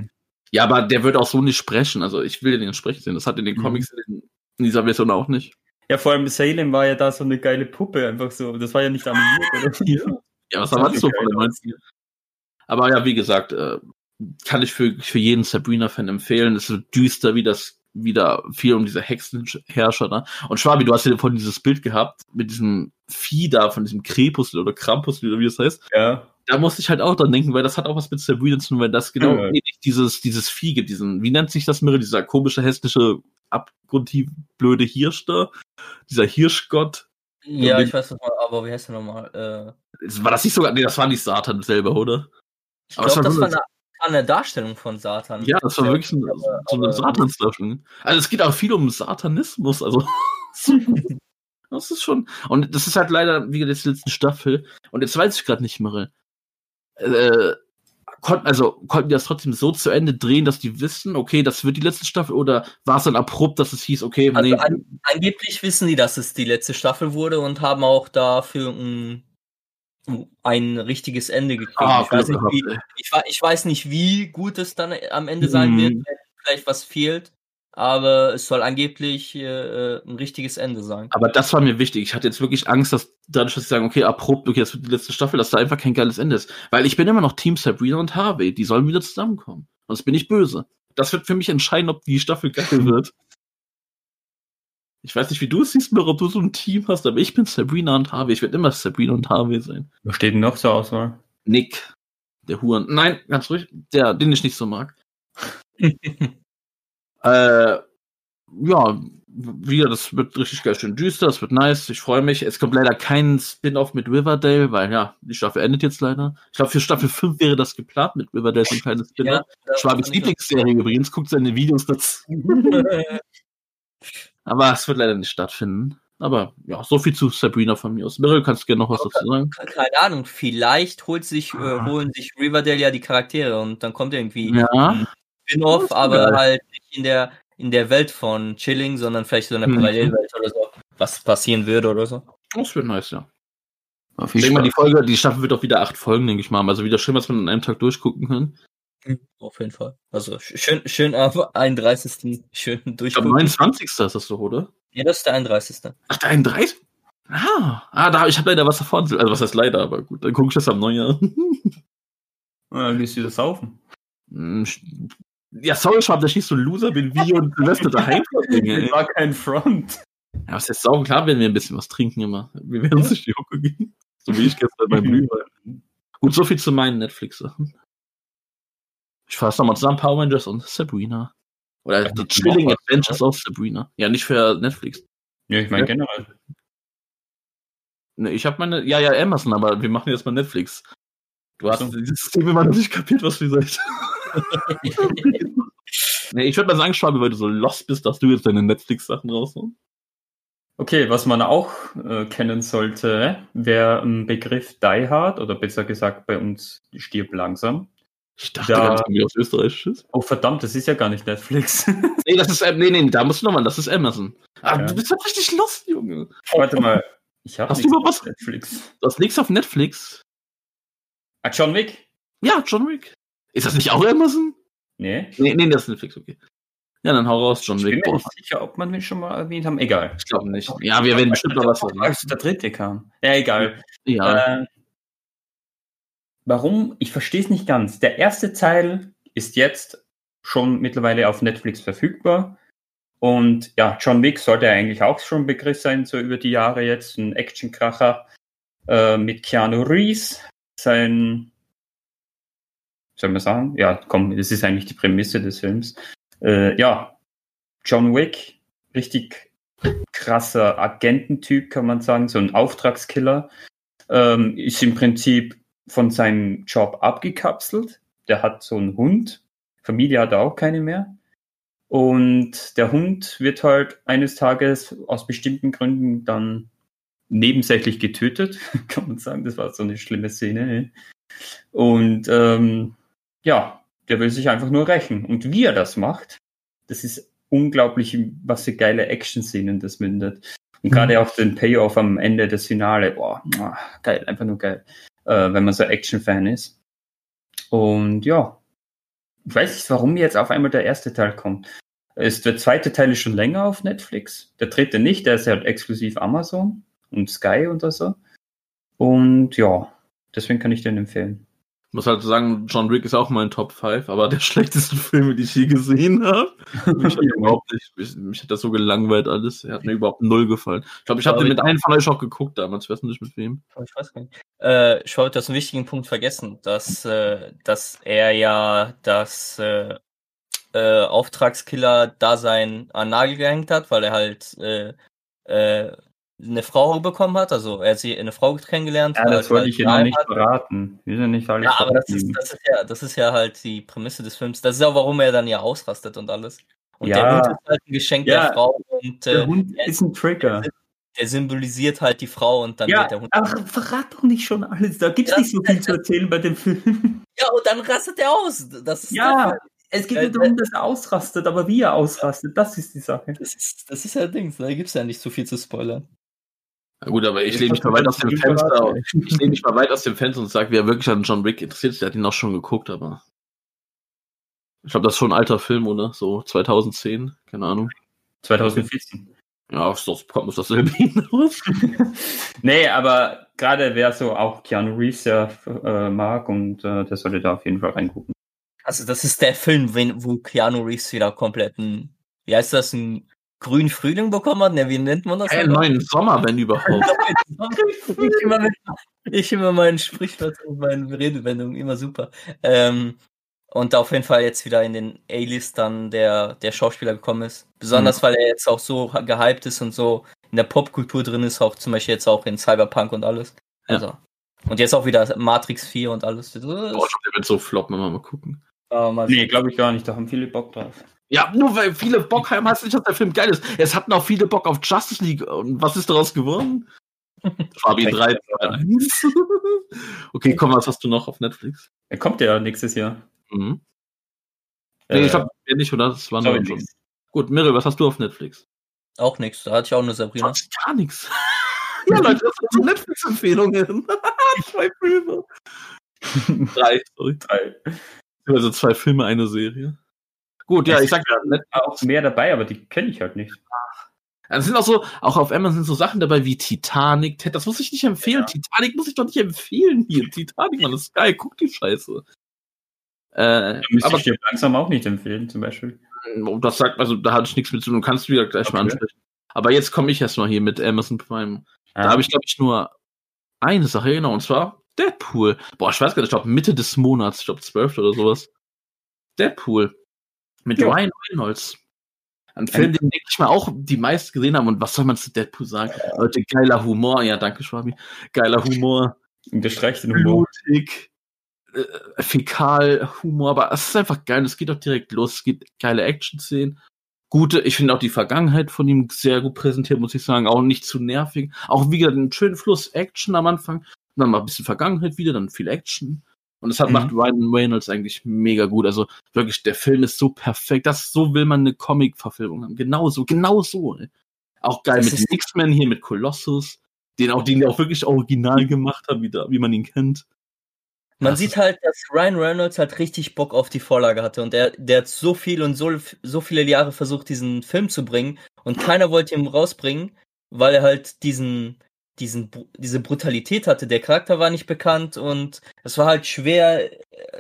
Ja, aber der wird auch so nicht sprechen. Also ich will den sprechen sehen. Das hat in den Mhm. Comics in, dieser Version auch nicht. Ja, vor allem Salem war ja da so eine geile Puppe, einfach so. Das war ja nicht animiert, oder? Ja. Ja, was Das erwartest du von den geil 90 Aber ja, wie gesagt, äh, kann ich für, für jeden Sabrina-Fan empfehlen. Es wird düster, wie das wieder viel um diese Hexenherrscher da. Und Schwabi, du hast ja vorhin dieses Bild gehabt mit diesem Vieh da, von diesem Krepus oder Krampus oder wie das heißt. ja. Da musste ich halt auch dran denken, weil das hat auch was mit Sabrina zu tun, weil das genau Ja. ähnlich dieses, dieses Vieh gibt, diesen, wie nennt sich das Mirre, dieser komische, hässliche, abgrundtief blöde Hirsch da, dieser Hirschgott. Ja, ich weiß nicht mal, aber wie heißt der nochmal? Äh, War das nicht sogar, nee, das war nicht Satan selber, oder? ich glaube, war das war eine, eine Darstellung von Satan. Ja, das war Ja, wirklich ein, aber- so eine aber- Satansdarstellung. Also es geht auch viel um Satanismus, also das ist schon. Und das ist halt leider, wie gesagt, die letzte Staffel. Und jetzt weiß ich gerade nicht mehr. Äh, konnten, also konnten die das trotzdem so zu Ende drehen, dass die wissen, okay, das wird die letzte Staffel, oder war es dann abrupt, dass es hieß, okay, Also nee, an, angeblich wissen die, dass es die letzte Staffel wurde und haben auch dafür ein, ein richtiges Ende gekriegt. Ah, ich, weiß nicht, wie, ich, ich weiß nicht, wie gut es dann am Ende sein Mhm. wird, wenn vielleicht was fehlt, aber es soll angeblich äh, ein richtiges Ende sein. Aber das war mir wichtig. Ich hatte jetzt wirklich Angst, dass dadurch, dass sie sagen, okay, abrupt, okay, das wird die letzte Staffel, dass da einfach kein geiles Ende ist. Weil ich bin immer noch Team Sabrina und Harvey. Die sollen wieder zusammenkommen. Sonst bin ich böse. Das wird für mich entscheiden, ob die Staffel geil wird. Ich weiß nicht, wie du es siehst, Mirra, ob du so ein Team hast, aber ich bin Sabrina und Harvey. Ich werde immer Sabrina und Harvey sein. Was steht denn noch zur Auswahl? Nick, der Huren. Nein, ganz ruhig. Der, den ich nicht so mag. Äh, ja, wieder, das wird richtig geil schön düster, das wird nice, ich freue mich. Es kommt leider kein Spin-off mit Riverdale, weil ja, die Staffel endet jetzt leider. Ich glaube, für Staffel 5 wäre das geplant mit Riverdale, so ein kleines Spin-off. das Schwabis Lieblingsserie übrigens, guckt seine Videos dazu. Aber es wird leider nicht stattfinden. Aber ja, so viel zu Sabrina von mir aus. Meryl, kannst du gerne noch was dazu sagen? Keine Ahnung, vielleicht holt sich, äh, holen sich Riverdale ja die Charaktere und dann kommt irgendwie Ja, ein Spin-off, aber geil. halt nicht in der, in der Welt von Chilling, sondern vielleicht so in der Mhm. Parallelwelt oder so, was passieren würde oder so. das wird nice, ja. Auf Ich denke mal, die Folge, die Staffel wird auch wieder acht Folgen, denke ich mal. Also wieder schön, was man an einem Tag durchgucken kann. Auf jeden Fall. Also sch- schön, schön am 31. schön Ich glaube, durchgucken. 29. ist das doch, oder? Ja, das ist der 31. Ach, der 31? Ah, ah da, ich habe leider was davon. Also, was heißt leider, aber gut, dann gucke ich das am Neujahr. Ja, dann gehst du wieder saufen. Ja, sorry, Schwab, dass ich nicht so ein Loser bin wie und Silvester daheim ey. war kein Front. Ja, was ist saugen? Klar, wenn wir ein bisschen was trinken immer. Wir werden uns nicht die Hucke gehen. So wie ich gestern beim Glühwein. Gut, so viel zu meinen Netflix-Sachen. Ich fasse nochmal zusammen Power Rangers und Sabrina. Oder Ja, die Chilling was, Adventures of Sabrina. Ja, nicht für Netflix. Ja, ich meine Ja. generell. Ne, ich habe meine, ja, ja, Amazon, aber wir machen jetzt mal Netflix. Du hast so. dieses System immer noch nicht kapiert, was du sagst. nee, ich würde mal sagen, Schwabe, weil du so lost bist, dass du jetzt deine Netflix-Sachen raushauen. Okay, was man auch äh, kennen sollte, wäre ein Begriff Die Hard oder besser gesagt bei uns Stirb langsam. Ich dachte Ja. ganz irgendwie aus Österreich ist. Oh verdammt, das ist ja gar nicht Netflix. Nee, das ist, äh, nee, nee, da musst du nochmal, das ist Amazon. Ah, Ja. du bist doch richtig lost, Junge. Warte mal, ich habe Hast du überhaupt was- Netflix. Du hast nichts auf Netflix. Ah, John Wick? Ja, John Wick. Ist das nicht auch Amazon? Nee. Nee, nee, das ist Netflix, okay. Ja, dann hau raus, John Ich bin Wick. mir nicht sicher, ob man den schon mal erwähnt haben. Egal. ich glaube nicht. Ja, wir werden bestimmt noch was sagen. Als der dritte kam. Ja, egal. Ja. Äh, warum? Ich verstehe es nicht ganz. Der erste Teil ist jetzt schon mittlerweile auf Netflix verfügbar. Und ja, John Wick sollte eigentlich auch schon Begriff sein, so über die Jahre jetzt. Ein Actionkracher äh, mit Keanu Reeves. Sein, soll man sagen? Ja, komm, das ist eigentlich die Prämisse des Films. Äh, ja, John Wick, richtig krasser Agententyp, kann man sagen, so ein Auftragskiller. Ähm, ist im Prinzip von seinem Job abgekapselt. Der hat so einen Hund. Familie hat er auch keine mehr. Und der Hund wird halt eines Tages aus bestimmten Gründen dann nebensächlich getötet, kann man sagen. Das war so eine schlimme Szene. Und ähm, ja, der will sich einfach nur rächen. Und wie er das macht, das ist unglaublich, was für geile Action-Szenen das mündet. Und mhm. gerade auch den Payoff am Ende des Finale, boah, geil, einfach nur geil, äh, wenn man so Action-Fan ist. Und ja, ich weiß nicht, warum jetzt auf einmal der erste Teil kommt. Ist, der zweite Teil ist schon länger auf Netflix. Der dritte nicht, der ist halt exklusiv Amazon und Sky oder so. Und ja, deswegen kann ich den empfehlen. Ich muss halt sagen, John Wick ist auch mein Top 5, aber der schlechteste Film, den ich je gesehen habe. mich, hat überhaupt nicht, mich, mich, hat das so gelangweilt alles. Er hat mir überhaupt null gefallen. Ich glaube, ich habe den mit einem von euch auch geguckt damals. Ich weiß nicht mit wem. Ich weiß gar nicht. Äh, ich wollte das einen wichtigen Punkt vergessen, dass, äh, dass er ja das äh, äh, Auftragskiller-Dasein an Nagel gehängt hat, weil er halt äh, äh, eine Frau bekommen hat, also er hat sie eine Frau kennengelernt. Ja, das wollte ich hier noch nicht verraten. Wir sind nicht alle Ja, aber das ist, das ist, ja, das ist ja halt die Prämisse des Films. Das ist ja, warum er dann ja ausrastet und alles. Und ja. der Hund ist halt ein Geschenk ja, der Frau und der äh, Hund ist ein Trigger. Der, der, symbolisiert halt die Frau und dann ja, wird der Hund. Ach, verrat doch nicht schon alles. Da gibt es nicht so viel zu erzählen bei dem Film. Ja, und dann rastet er aus. Das ist ja, es geht nur darum, dass er ausrastet, aber wie er ausrastet, das ist die Sache. Das ist, das ist ja Ding, da gibt es ja nicht so viel zu spoilern. Na gut, aber ich lehne mich mal weit aus dem Fenster. Ich lehne mich mal weit aus dem Fenster und sage, wer wirklich an John Wick interessiert ist, der hat ihn auch schon geguckt, aber. Ich glaube, das ist schon ein alter Film, oder? So 2010, keine Ahnung. 2014. Ja, das kommt muss dasselbe hinaus. nee, aber gerade wer so auch Keanu Reeves ja äh, mag und äh, der sollte da auf jeden Fall reingucken. Also das ist der Film, wo Keanu Reeves wieder komplett ein, wie heißt das, ein grünen Frühling bekommen hat. Ne, wie nennt man das? Einen neuen Sommer, wenn überhaupt. ich, immer mit, ich immer meinen Sprichwort und meine Redewendungen immer super. Ähm, und auf jeden Fall jetzt wieder in den A-Listern der, der Schauspieler gekommen ist. Besonders mhm. weil er jetzt auch so gehypt ist und so in der Popkultur drin ist, auch zum Beispiel jetzt auch in Cyberpunk und alles. Ja. Also. Und jetzt auch wieder Matrix 4 und alles. Boah, der wird so floppen, wenn wir mal gucken. Uh, mal nee, glaube ich gar nicht. Da haben viele Bock drauf. Ja, nur weil viele Bock haben, heißt nicht, dass der Film geil ist. Es hatten auch viele Bock auf Justice League. Und was ist daraus geworden? Fabi 3, 2, 1. okay, komm, was hast du noch auf Netflix? Er kommt ja nächstes Jahr. Mhm. Nee, ich hab ja nicht, oder? Das war nur schon. Gut, Mirre, was hast du auf Netflix? Auch nichts, da hatte ich auch nur Sabrina. Gar nichts. ja, Leute, das sind so Netflix-Empfehlungen. zwei Filme. Drei, sorry. Drei. Also zwei Filme, eine Serie. Gut, ja, ich sag ja, auch mehr dabei, aber die kenne ich halt nicht. Es sind auch so, auch auf Amazon sind so Sachen dabei wie Titanic. Das muss ich nicht empfehlen. Ja. Titanic muss ich doch nicht empfehlen hier. Titanic, man, das ist geil. Guck die Scheiße. Äh, aber ich dir langsam auch nicht empfehlen, zum Beispiel. Oh, das sagt, also da hatte ich nichts mit zu tun. Du kannst wieder gleich okay. mal ansprechen. Aber jetzt komme ich erstmal hier mit Amazon Prime. Ja. Da habe ich, glaube ich, nur eine Sache, genau, und zwar Deadpool. Boah, ich weiß gar nicht, ich glaube Mitte des Monats, ich glaube 12 oder sowas. Deadpool. Mit ja. Ryan Reynolds. Ein Film, den, denke ich mal, auch die meisten gesehen haben. Und was soll man zu Deadpool sagen? Ja. Leute, geiler Humor. Ja, danke, Schwabi. Geiler Humor. Bestreicht den Humor. Blutig. Äh, Fäkal-Humor. Aber es ist einfach geil. Es geht auch direkt los. Es gibt geile Action-Szenen. Gute, ich finde auch die Vergangenheit von ihm sehr gut präsentiert, muss ich sagen. Auch nicht zu nervig. Auch wieder einen schönen Fluss Action am Anfang. Dann mal ein bisschen Vergangenheit wieder, dann viel Action. Und das hat, mhm. macht Ryan Reynolds eigentlich mega gut. Also wirklich, der Film ist so perfekt. Das, so will man eine Comic-Verfilmung haben. Genauso, genau so. Ey. Auch geil das mit den X-Men hier, mit Colossus. Den auch, den auch wirklich original gemacht hat, wie, da, wie man ihn kennt. Man das sieht halt, dass Ryan Reynolds halt richtig Bock auf die Vorlage hatte und der, der hat so viel und so, so viele Jahre versucht, diesen Film zu bringen und keiner wollte ihn rausbringen, weil er halt diesen, diesen, diese Brutalität hatte. Der Charakter war nicht bekannt und es war halt schwer,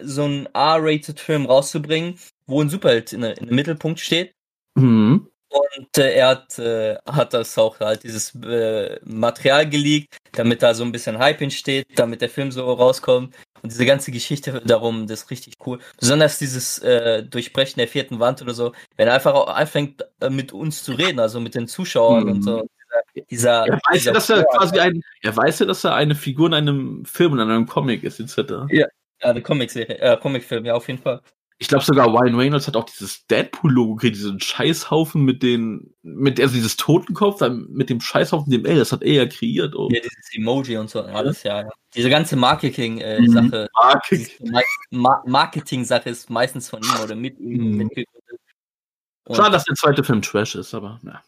so einen R-Rated-Film rauszubringen, wo ein Superheld in, in, im Mittelpunkt steht. Mhm. Und äh, er hat, äh, hat das auch halt dieses äh, Material geleakt, damit da so ein bisschen Hype entsteht, damit der Film so rauskommt. Und diese ganze Geschichte darum, das ist richtig cool. Besonders dieses äh, Durchbrechen der vierten Wand oder so, wenn er einfach auch anfängt, äh, mit uns zu reden, also mit den Zuschauern mhm. und so. Dieser, er weiß ja, dass er quasi ein, er weiß ja, dass er eine Figur in einem Film, in einem Comic ist, etc. Ja, eine Comic-Serie, äh, Comic-Film, ja, auf jeden Fall. Ich glaube sogar Ryan Reynolds hat auch dieses Deadpool-Logo gekriegt, diesen Scheißhaufen mit den, mit, also dieses Totenkopf, mit dem Scheißhaufen, dem L, das hat er ja kreiert. Oh. Ja, dieses Emoji und so, alles, ja, ja. Diese ganze Marketing-Sache, äh, mhm. Marketing-Sache ist meistens von ihm oder mit ihm. Mhm. Schade, dass der zweite Film Trash ist, aber, ja.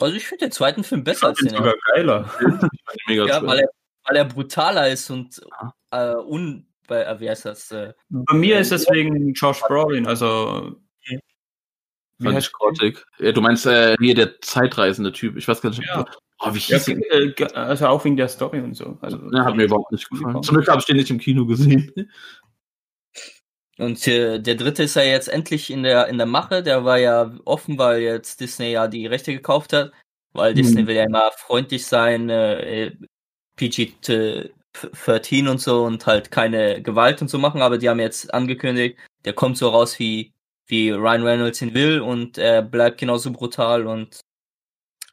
Also ich finde den zweiten Film besser als den. Sogar geiler. ja, weil er, weil er brutaler ist und äh, un, bei, äh, wie heißt das? Äh, bei mir ist es wegen Josh Brolin, also. Wie heißt Gothic? Ja, du meinst äh, hier der zeitreisende Typ. Ich weiß gar nicht. Ja. Oh, wie hieß ja, äh, also auch wegen der Story und so. Also, ja, hat mir überhaupt nicht gefallen. Zum Glück habe ich den nicht im Kino gesehen. Und äh, der dritte ist ja jetzt endlich in der in der Mache. Der war ja offen, weil jetzt Disney ja die Rechte gekauft hat. Weil Disney hm. will ja immer freundlich sein, äh, PG 13 und so und halt keine Gewalt und so machen, aber die haben jetzt angekündigt, der kommt so raus wie, wie Ryan Reynolds ihn will und er bleibt genauso brutal und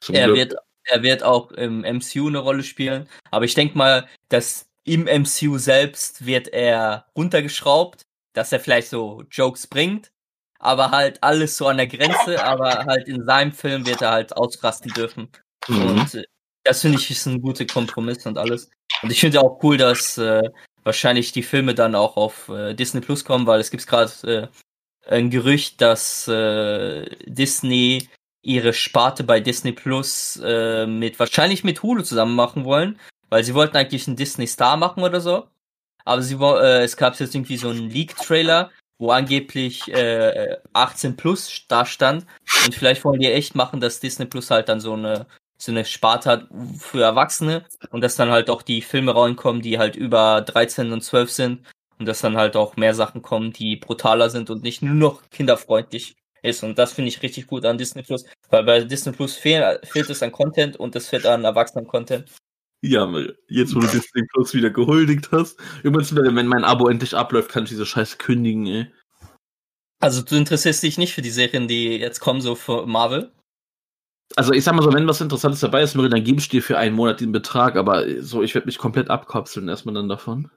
Zum er wird, er wird auch im MCU eine Rolle spielen. Aber ich denke mal, dass im MCU selbst wird er runtergeschraubt, dass er vielleicht so Jokes bringt, aber halt alles so an der Grenze, aber halt in seinem Film wird er halt ausrasten dürfen. Mhm. Und das finde ich ist ein guter Kompromiss und alles. Und ich finde auch cool, dass äh, wahrscheinlich die Filme dann auch auf äh, Disney Plus kommen, weil es gibt gerade äh, ein Gerücht, dass äh, Disney ihre Sparte bei Disney Plus äh, mit wahrscheinlich mit Hulu zusammen machen wollen, weil sie wollten eigentlich einen Disney Star machen oder so. Aber sie äh, es gab jetzt irgendwie so einen Leak-Trailer, wo angeblich äh, 18 Plus da stand. Und vielleicht wollen die echt machen, dass Disney Plus halt dann so eine so eine Sparte hat für Erwachsene und dass dann halt auch die Filme reinkommen, die halt über 13 und 12 sind und dass dann halt auch mehr Sachen kommen, die brutaler sind und nicht nur noch kinderfreundlich ist. Und das finde ich richtig gut an Disney Plus, weil bei Disney Plus fehl, fehlt es an Content und es fehlt an Erwachsenen-Content. Ja, jetzt wo du Disney Plus wieder gehuldigt hast, übrigens, wenn mein Abo endlich abläuft, kann ich diese Scheiße kündigen, ey. Also du interessierst dich nicht für die Serien, die jetzt kommen, so für Marvel? Also ich sag mal so, wenn was Interessantes dabei ist, dann gebe ich dir für einen Monat den Betrag, aber so, ich werde mich komplett abkapseln erstmal dann davon.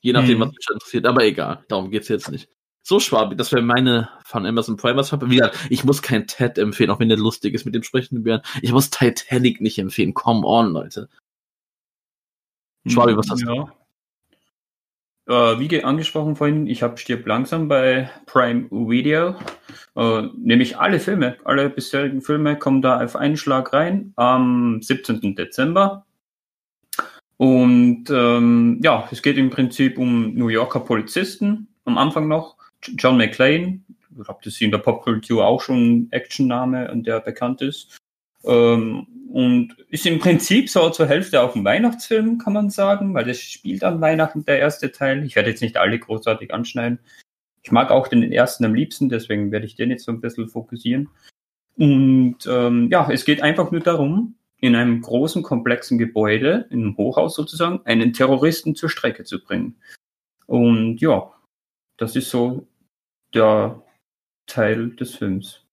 Je nachdem, hm. was mich interessiert, aber egal, darum geht's jetzt nicht. So, Schwab, das wäre meine von Amazon Prime. Was Wie gesagt, ich muss kein Ted empfehlen, auch wenn der lustig ist mit dem sprechenden Bären. Ich muss Titanic nicht empfehlen. Come on, Leute. Schwabi, was hast du? Äh, wie angesprochen vorhin, ich habe Stirb langsam bei Prime Video. Äh, nämlich alle Filme, alle bisherigen Filme kommen da auf einen Schlag rein am 17. Dezember. Und ähm, ja, es geht im Prinzip um New Yorker Polizisten am Anfang noch. John McClane, ich glaube, das ist in der Popkultur auch schon ein Actionname, der bekannt ist. Ähm, und ist im Prinzip so zur Hälfte auch ein Weihnachtsfilm, kann man sagen, weil das spielt an Weihnachten der erste Teil. Ich werde jetzt nicht alle großartig anschneiden. Ich mag auch den ersten am liebsten, deswegen werde ich den jetzt so ein bisschen fokussieren. Und ähm, ja, es geht einfach nur darum, in einem großen, komplexen Gebäude, in einem Hochhaus sozusagen, einen Terroristen zur Strecke zu bringen. Und ja, das ist so der Teil des Films.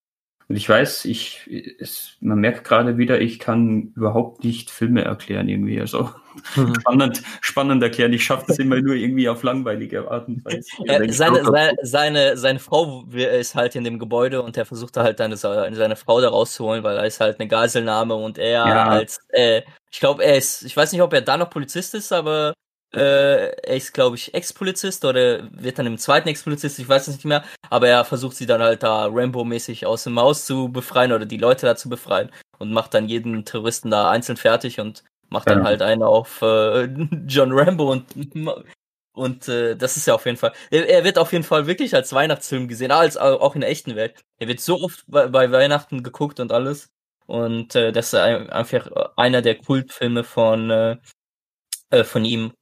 Und ich weiß, ich, es, man merkt gerade wieder, ich kann überhaupt nicht Filme erklären irgendwie. Also mhm. spannend, spannend erklären. Ich schaffe das immer nur irgendwie auf langweilige Art und Weise. Äh, seine, seine, seine, seine Frau ist halt in dem Gebäude und er versucht halt dann seine Frau da rauszuholen, weil er ist halt eine Geiselnahme und er ja. als, äh, ich glaube, er ist, ich weiß nicht, ob er da noch Polizist ist, aber äh, er ist, glaube ich, Ex-Polizist oder wird dann im zweiten Ex-Polizist, ich weiß es nicht mehr, aber er versucht sie dann halt da Rambo-mäßig aus dem Maus zu befreien oder die Leute da zu befreien und macht dann jeden Terroristen da einzeln fertig und macht dann ja. halt einen auf äh, John Rambo und und äh, das ist ja auf jeden Fall. Er, er, wird auf jeden Fall wirklich als Weihnachtsfilm gesehen, als auch in der echten Welt. Er wird so oft bei, bei Weihnachten geguckt und alles. Und äh, das ist einfach einer der Kultfilme von äh, äh von ihm.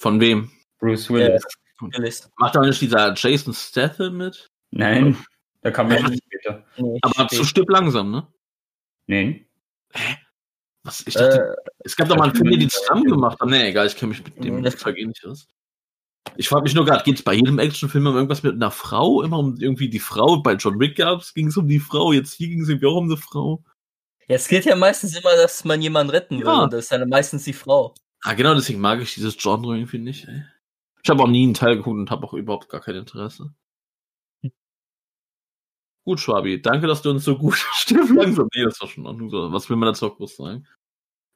Von wem? Bruce Willis. Äh, Willis. Macht da nicht dieser Jason Statham mit? Nein, da kam er später. Aber zu Stück langsam, ne? Nein. Hä? Was? Ich dachte, äh, es gab doch mal einen Film, den die zusammen gemacht haben. Nee, egal, ich kenne mich mit dem nee, Vergehen nicht aus. Ich frage mich nur gerade, geht es bei jedem Actionfilm um irgendwas mit einer Frau? Immer um irgendwie die Frau? Bei John Wick gab's, ging es um die Frau, jetzt hier ging es irgendwie auch um eine Frau. Ja, es geht ja meistens immer, dass man jemanden retten will. Ja. Und das ist ja meistens die Frau. Ah, genau, deswegen mag ich dieses Genre irgendwie nicht, ey. Ich habe auch nie einen Teil geguckt und habe auch überhaupt gar kein Interesse. Gut, Schwabi, danke, dass du uns so gut stirb langsam. Nee, das war schon in Ordnung. so. Was will man dazu auch groß sagen?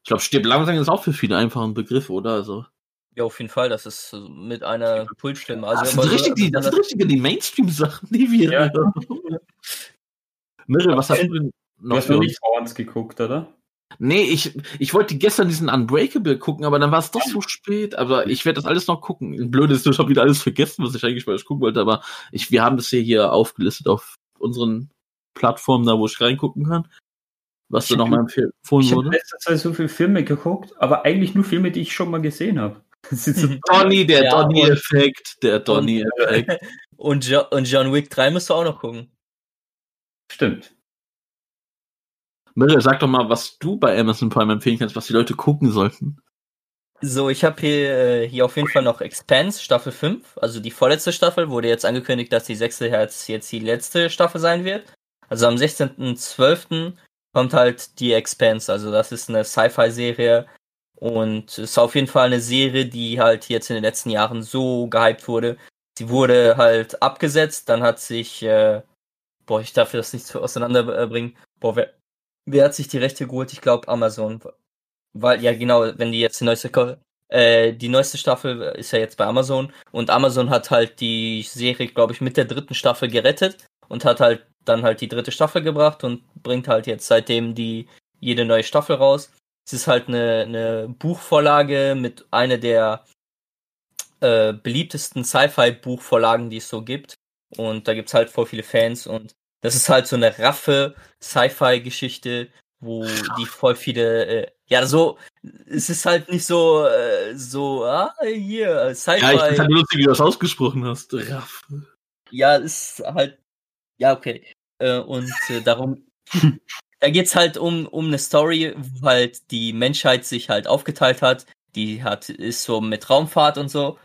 Ich glaube, stirb langsam ist auch für viele einfach ein Begriff, oder? Also, Ja, auf jeden Fall. Das ist mit einer Kultstimme. Also, das, sind so- richtig die, das sind richtig die Mainstream-Sachen, die wir. Ja. Mirre, was hast du denn Du noch hast für noch uns? nicht Horns geguckt, oder? Nee, ich, ich wollte gestern diesen Unbreakable gucken, aber dann war es doch so spät. Aber ich werde das alles noch gucken. Blöd ist, ich habe wieder alles vergessen, was ich eigentlich mal gucken wollte. Aber ich, wir haben das hier, hier aufgelistet auf unseren Plattformen, da wo ich reingucken kann. Was da Ich- nochmal empfohlen Ich habe wurde. letzte Zeit so viele Filme geguckt, aber eigentlich nur Filme, die ich schon mal gesehen habe. Das ist so Donny, der Ja, Donny-Effekt, der Donny-Effekt. Und, und John Wick 3 musst du auch noch gucken. Stimmt. Mirre, sag doch mal, was du bei Amazon Prime empfehlen kannst, was die Leute gucken sollten. So, ich habe hier, äh, hier auf jeden Fall noch Expanse Staffel 5, also die vorletzte Staffel, wurde jetzt angekündigt, dass die sechste jetzt, jetzt die letzte Staffel sein wird. Also am 16.12. kommt halt die Expanse, also das ist eine Sci-Fi-Serie und ist auf jeden Fall eine Serie, die halt jetzt in den letzten Jahren so gehypt wurde. Sie wurde halt abgesetzt, dann hat sich, äh, boah, ich darf das nicht so auseinanderbringen, boah, wer, wer hat sich die Rechte geholt? Ich glaube Amazon. Weil, ja genau, wenn die jetzt die neueste, äh, die neueste Staffel ist ja jetzt bei Amazon und Amazon hat halt die Serie, glaube ich, mit der dritten Staffel gerettet und hat halt dann halt die dritte Staffel gebracht und bringt halt jetzt seitdem die jede neue Staffel raus. Es ist halt eine, eine Buchvorlage mit einer der äh, beliebtesten Sci-Fi-Buchvorlagen, die es so gibt. Und da gibt's halt voll viele Fans und das ist halt so eine raffe Sci-Fi-Geschichte, wo die voll viele, äh, ja, so, es ist halt nicht so, äh, so, ah, hier, äh, Ja, ich Sci-Fi. finde halt lustig, wie du das ausgesprochen hast. Raff. Ja, ist halt, ja, okay. Äh, und äh, darum, da geht's halt um, um eine Story, wo halt die Menschheit sich halt aufgeteilt hat. Die hat, ist so mit Raumfahrt und so.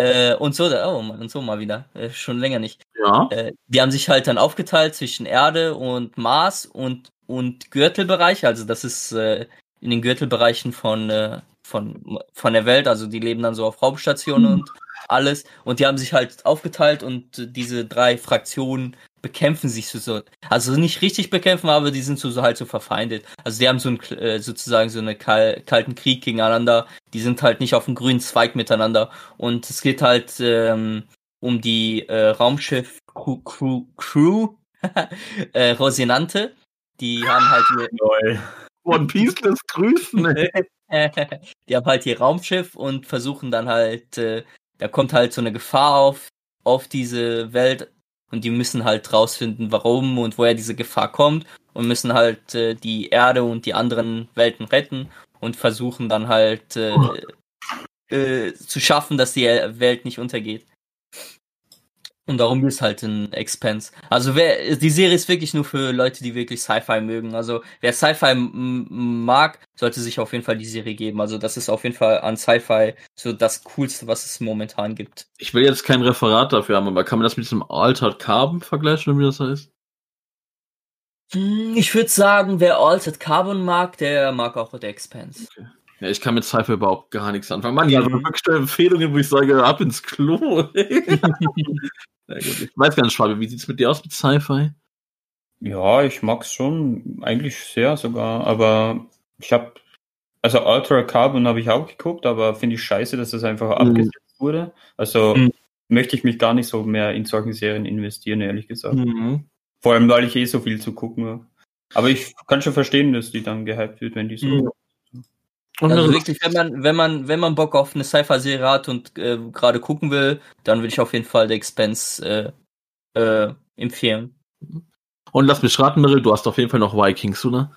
Äh, und so, oh Mann, und so mal wieder. Äh, schon länger nicht. Ja. Äh, die haben sich halt dann aufgeteilt zwischen Erde und Mars und, und Gürtelbereich. Also das ist äh, in den Gürtelbereichen von, äh, von, von der Welt. Also die leben dann so auf Raumstationen und alles. Und die haben sich halt aufgeteilt und diese drei Fraktionen bekämpfen sich so, so. Also nicht richtig bekämpfen, aber die sind so, so halt so verfeindet. Also die haben so ein, äh, sozusagen so einen kal kalten Krieg gegeneinander. Die sind halt nicht auf dem grünen Zweig miteinander. Und es geht halt ähm, um die äh, Raumschiff Crew, Crew, Crew äh, Rosinante. Die haben halt ihr. One Piece lässt grüßen, die haben halt ihr Raumschiff und versuchen dann halt, äh, da kommt halt so eine Gefahr auf, auf diese Welt und die müssen halt rausfinden, warum und woher diese Gefahr kommt und müssen halt äh, die Erde und die anderen Welten retten und versuchen dann halt äh, äh, zu schaffen, dass die Welt nicht untergeht. Und darum ist halt ein Expense. Also wer die Serie ist wirklich nur für Leute, die wirklich Sci-Fi mögen. Also wer Sci-Fi mag, sollte sich auf jeden Fall die Serie geben. Also das ist auf jeden Fall an Sci-Fi so das coolste, was es momentan gibt. Ich will jetzt kein Referat dafür haben, aber kann man das mit diesem Altered Carbon vergleichen, wie das heißt? Hm, Ich würde sagen, wer Altered Carbon mag, der mag auch The Expanse. Ja, ich kann mit Sci-Fi überhaupt gar nichts anfangen. Mann, ja, also wirklich Empfehlungen, wo ich sage, ab ins Klo. ja, gut. Ich weiß gar nicht, Schwabe, wie sieht's mit dir aus mit Sci-Fi? Ja, ich mag's schon, eigentlich sehr sogar, aber ich habe, also Ultra Carbon habe ich auch geguckt, aber finde ich scheiße, dass das einfach Mhm. abgesetzt wurde. Also Mhm. möchte ich mich gar nicht so mehr in solchen Serien investieren, ehrlich gesagt. Mhm. Vor allem, weil ich eh so viel zu gucken habe. Aber ich kann schon verstehen, dass die dann gehypt wird, wenn die so. Und Also wirklich, wenn man, wenn man, wenn man Bock auf eine Sci-Fi-Serie hat und äh, gerade gucken will, dann würde ich auf jeden Fall The Expanse äh, äh, empfehlen. und lass mich raten, Meryl, du hast auf jeden Fall noch Vikings, oder?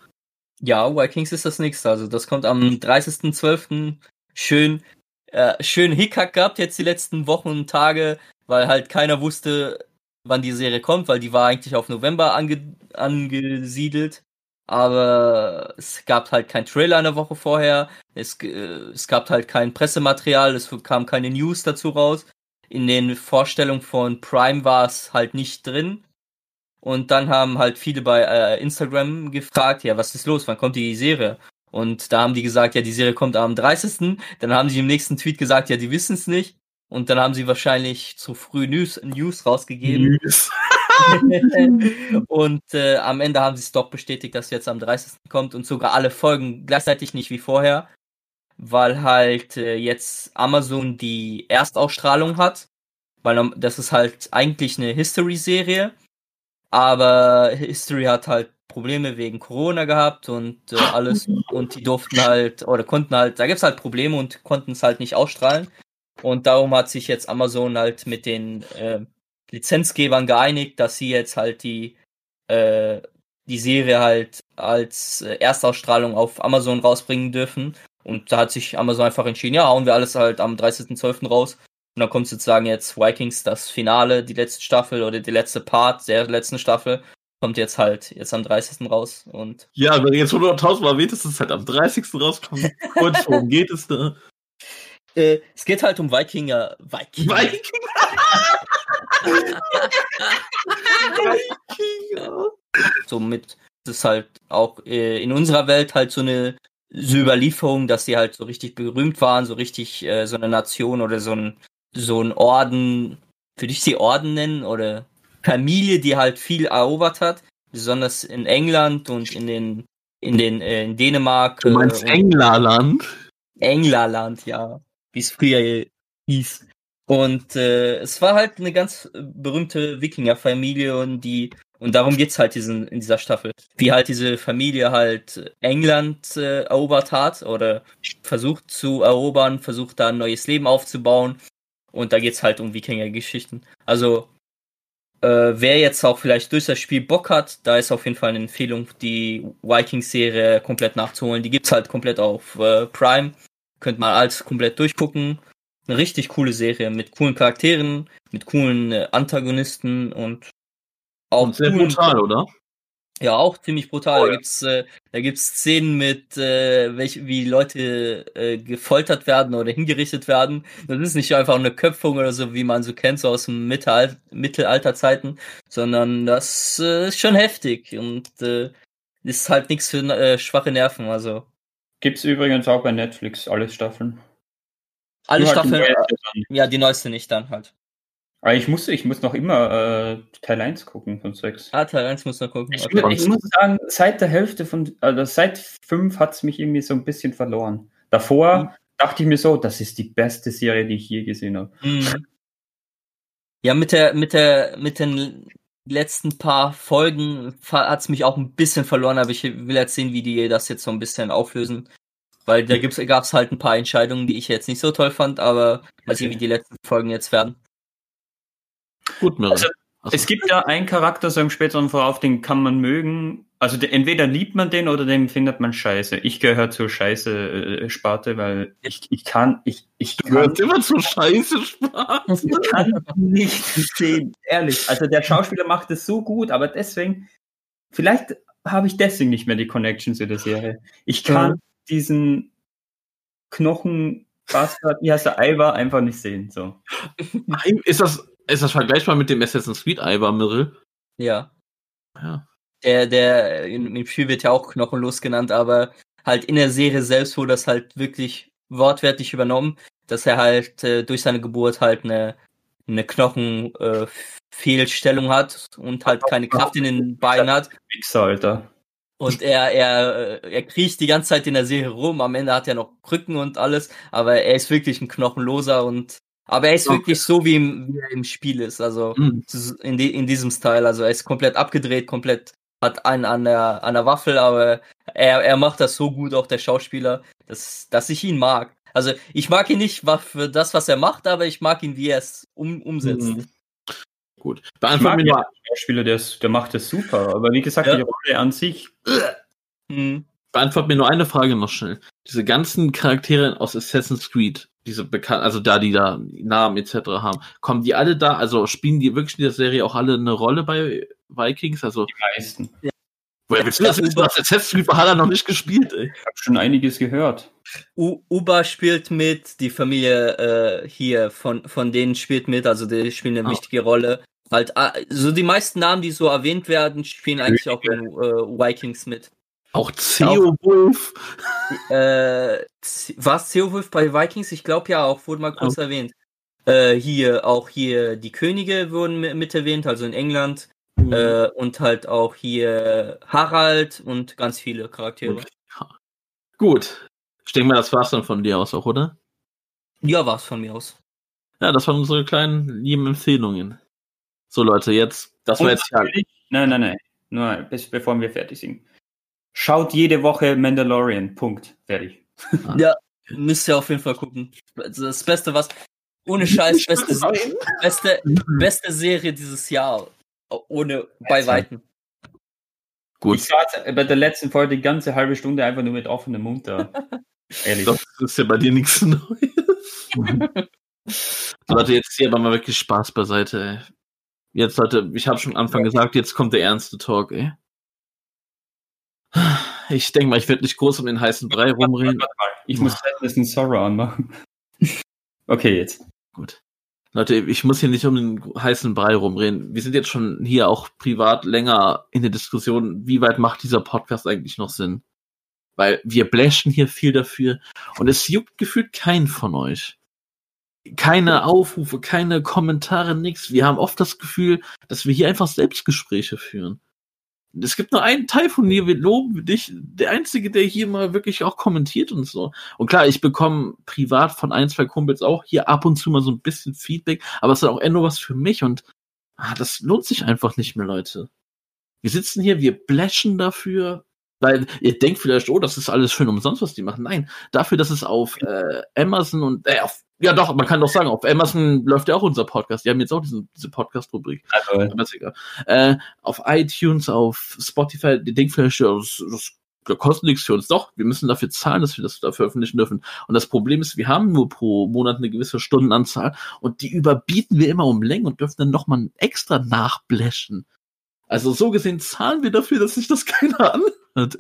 Ja, Vikings ist das nächste. Also das kommt am 30.12. Schön, äh, schön Hickhack gehabt jetzt die letzten Wochen und Tage, weil halt keiner wusste, wann die Serie kommt, weil die war eigentlich auf November ange angesiedelt. Aber es gab halt kein Trailer eine Woche vorher. Es, äh, es gab halt kein Pressematerial, es kam keine News dazu raus. in den Vorstellungen von Prime war es halt nicht drin. Und dann haben halt viele bei äh, Instagram gefragt, ja, was ist los, wann kommt die Serie? Und da haben die gesagt, ja, die Serie kommt am 30. Dann haben sie im nächsten Tweet gesagt, ja, die wissen es nicht. Und dann haben sie wahrscheinlich zu früh News, News rausgegeben. News. und äh, am Ende haben sie es doch bestätigt, dass jetzt am 30. kommt und sogar alle Folgen gleichzeitig nicht wie vorher, weil halt äh, jetzt Amazon die Erstausstrahlung hat, weil das ist halt eigentlich eine History-Serie, aber History hat halt Probleme wegen Corona gehabt und äh, alles und die durften halt oder konnten halt, da gibt's halt Probleme und konnten es halt nicht ausstrahlen und darum hat sich jetzt Amazon halt mit den äh, Lizenzgebern geeinigt, dass sie jetzt halt die, äh, die Serie halt als äh, Erstausstrahlung auf Amazon rausbringen dürfen. Und da hat sich Amazon einfach entschieden, ja, hauen wir alles halt am 30.12. raus. Und dann kommt sozusagen jetzt Vikings, das Finale, die letzte Staffel oder die letzte Part der letzten Staffel, kommt jetzt halt jetzt am 30. raus. Und ja, wenn jetzt 100.000 Mal erwähnt, dass es halt am 30. rauskommt. Und worum geht es da? Äh, es geht halt um Wikinger. Wikinger. Wikinger. so mit, das ist halt auch äh, in unserer Welt halt so eine so Überlieferung, dass sie halt so richtig berühmt waren, so richtig äh, so eine Nation oder so ein so ein Orden, würde ich sie Orden nennen oder Familie, die halt viel erobert hat, besonders in England und in den in den äh, in Dänemark. Du meinst äh, Englerland? Englerland, ja wie es früher hieß. Und äh, es war halt eine ganz berühmte Wikingerfamilie und die und darum geht's halt diesen, in dieser Staffel. Wie halt diese Familie halt England äh, erobert hat oder versucht zu erobern, versucht da ein neues Leben aufzubauen. Und da geht's halt um Wikinger-Geschichten. Also, äh, wer jetzt auch vielleicht durch das Spiel Bock hat, da ist auf jeden Fall eine Empfehlung, die Vikings-Serie komplett nachzuholen. Die gibt's halt komplett auf äh, Prime. Könnt mal alles komplett durchgucken. Eine richtig coole Serie mit coolen Charakteren, mit coolen äh, Antagonisten und auch und sehr brutal, oder? Ja, auch ziemlich brutal. Oh, ja. Da gibt's äh, da gibt's Szenen mit äh, welch, wie Leute äh, gefoltert werden oder hingerichtet werden. Das ist nicht einfach eine Köpfung oder so, wie man so kennt, so aus dem Mittelalter, Mittelalterzeiten, sondern das äh, ist schon heftig und äh, ist halt nichts für äh, schwache Nerven. Also Gibt es übrigens auch bei Netflix alle Staffeln. Alle Staffeln? Halt ja, die neueste nicht dann halt. Aber ich muss, ich muss noch immer äh, Teil 1 gucken von 6. Ah, Teil 1 muss noch gucken. Ich, okay. ich muss sagen, seit der Hälfte von, also seit 5 hat es mich irgendwie so ein bisschen verloren. Davor mhm. dachte ich mir so, das ist die beste Serie, die ich je gesehen habe. Mhm. Ja, mit der, mit der, mit den letzten paar Folgen hat es mich auch ein bisschen verloren, aber ich will jetzt sehen, wie die das jetzt so ein bisschen auflösen. Weil da gab es halt ein paar Entscheidungen, die ich jetzt nicht so toll fand, aber mal sehen, wie die letzten Folgen jetzt werden. Gut, Mirren. Also, es gibt ja einen Charakter so im späteren Verlauf, den kann man mögen. Also de, entweder liebt man den oder den findet man scheiße. Ich gehöre zur Scheiße-Sparte, äh, weil ich, ich kann, ich, ich kann. Gehört immer zur Scheiße-Sparte. Ich kann nicht sehen, ehrlich. Also der Schauspieler macht es so gut, aber deswegen, vielleicht habe ich deswegen nicht mehr die Connection zu der Serie. Ich kann ja. Diesen Knochen Bastard, wie heißt der Ivar, einfach nicht sehen. So. Ist das, ist das vergleichbar mit dem Assassin's Creed Ivar Mirrell? Ja. Ja. Der, der im Spiel wird ja auch knochenlos genannt, aber halt in der Serie selbst wurde das halt wirklich wortwörtlich übernommen, dass er halt äh, durch seine Geburt halt eine, eine Knochenfehlstellung äh, hat und halt keine Kraft in den Beinen hat. Wichser, Alter. Und er, er, er kriecht die ganze Zeit in der Serie rum. Am Ende hat er noch Krücken und alles, aber er ist wirklich ein Knochenloser und aber er ist okay. wirklich so, wie, im, wie er im Spiel ist. Also mhm. in, die, in diesem Style. Also er ist komplett abgedreht, komplett hat einen an der, an der Waffel, aber er, er macht das so gut, auch der Schauspieler, dass, dass ich ihn mag. Also ich mag ihn nicht für das, was er macht, aber ich mag ihn, wie er es um, umsetzt. Mhm. Gut. Beantworten wir. Der Schauspieler, der, der macht es super, aber wie gesagt, ja. die Rolle an sich. Mhm. Beantwort mir nur eine Frage noch schnell. Diese ganzen Charaktere aus Assassin's Creed, diese bekannten, also da die da Namen etc. haben, kommen die alle da, also spielen die wirklich in der Serie auch alle eine Rolle bei Vikings? Also die meisten. Ja. Woher willst du das wissen? Assassin's Creed hat er noch nicht gespielt, ey. Ich habe schon einiges gehört. U Uba spielt mit, die Familie äh, hier von, von denen spielt mit, also die spielen eine Ah. wichtige Rolle. Halt, ah, so die meisten Namen, die so erwähnt werden, spielen eigentlich auch in äh, Vikings mit. Auch Ceowulf. Äh, war es Ceowulf bei Vikings? Ich glaube ja, auch wurde mal kurz erwähnt. Äh, hier, auch hier die Könige wurden mi- mit erwähnt, also in England. Äh, und halt auch hier Harald und ganz viele Charaktere. Okay. Gut. Ich denke mal, das war's dann von dir aus auch, oder? Ja, war's von mir aus. Ja, das waren unsere kleinen lieben Empfehlungen. So, Leute, jetzt, das war jetzt ja. Nein, nein, nein. Nur bis, bevor wir fertig sind. Schaut jede Woche Mandalorian. Punkt. Fertig. Ja, müsst ihr auf jeden Fall gucken. Also Das Beste, was. Ohne Scheiß, beste, beste, beste Serie dieses Jahr. Ohne bei Weitem. Gut. Ich saß bei der letzten Folge die ganze halbe Stunde einfach nur mit offenem Mund da. Ehrlich. Das ist ja bei dir nichts Neues. so, Leute, jetzt hier aber mal wirklich Spaß beiseite, ey. Jetzt, Leute, ich habe schon am Anfang gesagt, jetzt kommt der ernste Talk, ey. Ich denke mal, ich werde nicht groß um den heißen Brei rumreden. Ich muss ein Sorrow anmachen. Okay, jetzt. Gut. Leute, ich muss hier nicht um den heißen Brei rumreden. Wir sind jetzt schon hier auch privat länger in der Diskussion, wie weit macht dieser Podcast eigentlich noch Sinn? Weil wir blashen hier viel dafür und es juckt gefühlt keinen von euch. Keine Aufrufe, keine Kommentare, nix. Wir haben oft das Gefühl, dass wir hier einfach Selbstgespräche führen. Es gibt nur einen Teil von dir, wir loben dich, der einzige, der hier mal wirklich auch kommentiert und so. Und klar, ich bekomme privat von ein, zwei Kumpels auch hier ab und zu mal so ein bisschen Feedback, aber es ist auch eher nur was für mich und ah, das lohnt sich einfach nicht mehr, Leute. Wir sitzen hier, wir blashen dafür, weil ihr denkt vielleicht, oh, das ist alles schön umsonst, was die machen. Nein, dafür, dass es auf äh, Amazon und äh, auf, ja doch, man kann doch sagen, auf Amazon läuft ja auch unser Podcast. Die haben jetzt auch diesen, diese Podcast-Rubrik. Also. Äh, auf iTunes, auf Spotify, die ja, das, das, das kostet nichts für uns. Doch, wir müssen dafür zahlen, dass wir das da veröffentlichen dürfen. Und das Problem ist, wir haben nur pro Monat eine gewisse Stundenanzahl und die überbieten wir immer um Längen und dürfen dann nochmal extra nachblechen. Also so gesehen zahlen wir dafür, dass sich das keiner anhört.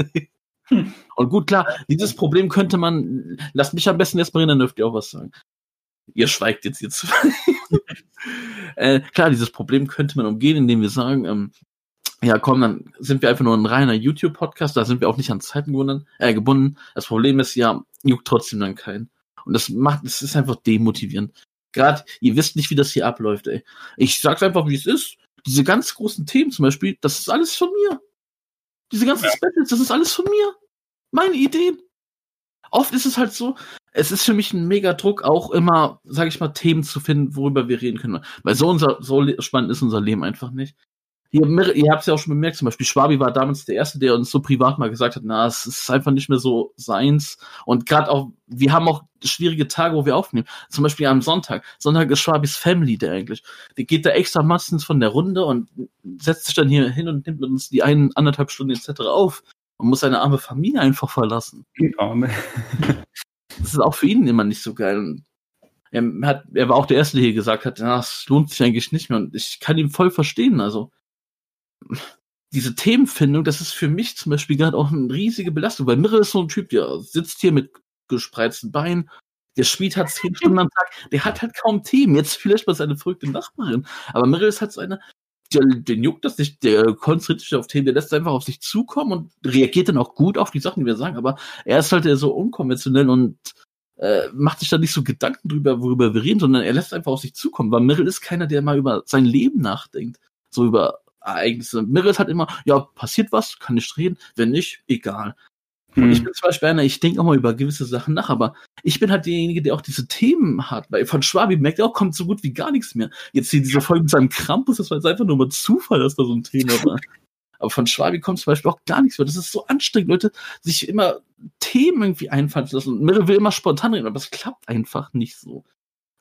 Hm. Und gut, klar, dieses Problem könnte man, lasst mich am besten erstmal reden, dann dürft ihr auch was sagen. Ihr schweigt jetzt jetzt. äh, klar, dieses Problem könnte man umgehen, indem wir sagen, ähm, ja komm, dann sind wir einfach nur ein reiner YouTube-Podcast, da sind wir auch nicht an Zeiten gebunden. Äh, gebunden. Das Problem ist ja, juckt trotzdem dann keinen. Und das macht, das ist einfach demotivierend. Gerade, ihr wisst nicht, wie das hier abläuft, ey. Ich sag's einfach, wie es ist. Diese ganz großen Themen zum Beispiel, das ist alles von mir. Diese ganzen Ja. Specials, das ist alles von mir. Meine Ideen. Oft ist es halt so, es ist für mich ein mega Druck, auch immer, sage ich mal, Themen zu finden, worüber wir reden können. Weil so unser, so spannend ist unser Leben einfach nicht. Ihr, ihr habt es ja auch schon bemerkt, zum Beispiel Schwabi war damals der Erste, der uns so privat mal gesagt hat, na, es ist einfach nicht mehr so seins. Und gerade auch, wir haben auch schwierige Tage, wo wir aufnehmen. Zum Beispiel am Sonntag. Sonntag ist Schwabis Family Day eigentlich. Der geht da extra meistens von der Runde und setzt sich dann hier hin und nimmt mit uns die ein, anderthalb Stunden etc. auf und muss seine arme Familie einfach verlassen. die Arme. Das ist auch für ihn immer nicht so geil. Und er, hat, er war auch der Erste, der hier gesagt hat, ja, es lohnt sich eigentlich nicht mehr. Und ich kann ihn voll verstehen. Also diese Themenfindung, das ist für mich zum Beispiel gerade auch eine riesige Belastung, weil Mirre ist so ein Typ, der sitzt hier mit gespreizten Beinen, der spielt hat zehn Stunden am Tag, der hat halt kaum Themen. Jetzt vielleicht mal seine verrückte Nachbarin. Aber Mirre ist halt so eine, der, den juckt das nicht, der konzentriert sich auf Themen, der lässt einfach auf sich zukommen und reagiert dann auch gut auf die Sachen, die wir sagen. Aber er ist halt so unkonventionell und äh, macht sich da nicht so Gedanken drüber, worüber wir reden, sondern er lässt einfach auf sich zukommen, weil Mirrell ist keiner, der mal über sein Leben nachdenkt, so über Ereignisse. Ist halt immer, ja, passiert was, kann nicht reden, wenn nicht, egal. Und ich Hm. bin zum Beispiel einer, ich denke auch mal über gewisse Sachen nach, aber ich bin halt derjenige, der auch diese Themen hat, weil von Schwabi merkt er auch, kommt so gut wie gar nichts mehr. Jetzt hier diese Folge mit seinem Krampus, das war jetzt einfach nur mal Zufall, dass da so ein Thema war. Aber von Schwabi kommt zum Beispiel auch gar nichts mehr. Das ist so anstrengend, Leute, sich immer Themen irgendwie einfallen zu lassen. Und Mirre will immer spontan reden, aber es klappt einfach nicht so.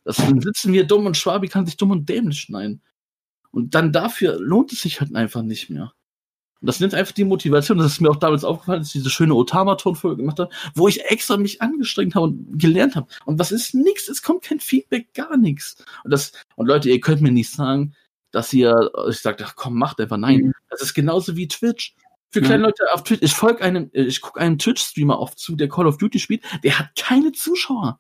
Das, dann sitzen wir dumm und Schwabi kann sich dumm und dämlich schneiden. Und dann dafür lohnt es sich halt einfach nicht mehr. Und das nimmt einfach die Motivation. Das ist mir auch damals aufgefallen, als ich diese schöne Otama-Tonfolge gemacht habe, wo ich extra mich angestrengt habe und gelernt habe. Und was ist nix? Es kommt kein Feedback, gar nichts. Und das, und Leute, ihr könnt mir nicht sagen, dass ihr, ich sagt, ach komm, macht einfach. Nein. Mhm. Das ist genauso wie Twitch. Für kleine ja. Leute auf Twitch, ich folge einem, ich gucke einem Twitch-Streamer oft zu, der Call of Duty spielt, der hat keine Zuschauer.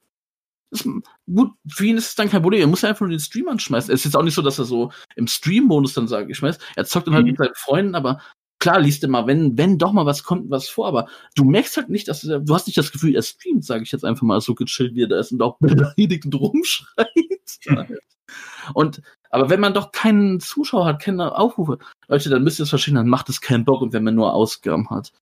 Das, gut, für ihn ist es dann kein Problem. Er muss ja einfach nur den Stream anschmeißen. Es ist jetzt auch nicht so, dass er so im Stream-Modus dann sagt, ich schmeiß. Er zockt dann halt mhm. mit seinen Freunden, aber klar liest er mal, wenn, wenn doch mal was kommt, was vor, aber du merkst halt nicht, dass du hast nicht das Gefühl, er streamt, sage ich jetzt einfach mal so gechillt, wie er da ist und auch beleidigt und rumschreit. und, aber wenn man doch keinen Zuschauer hat, keine Aufrufe, Leute, dann müsst ihr es verstehen, dann macht es keinen Bock und wenn man nur Ausgaben hat.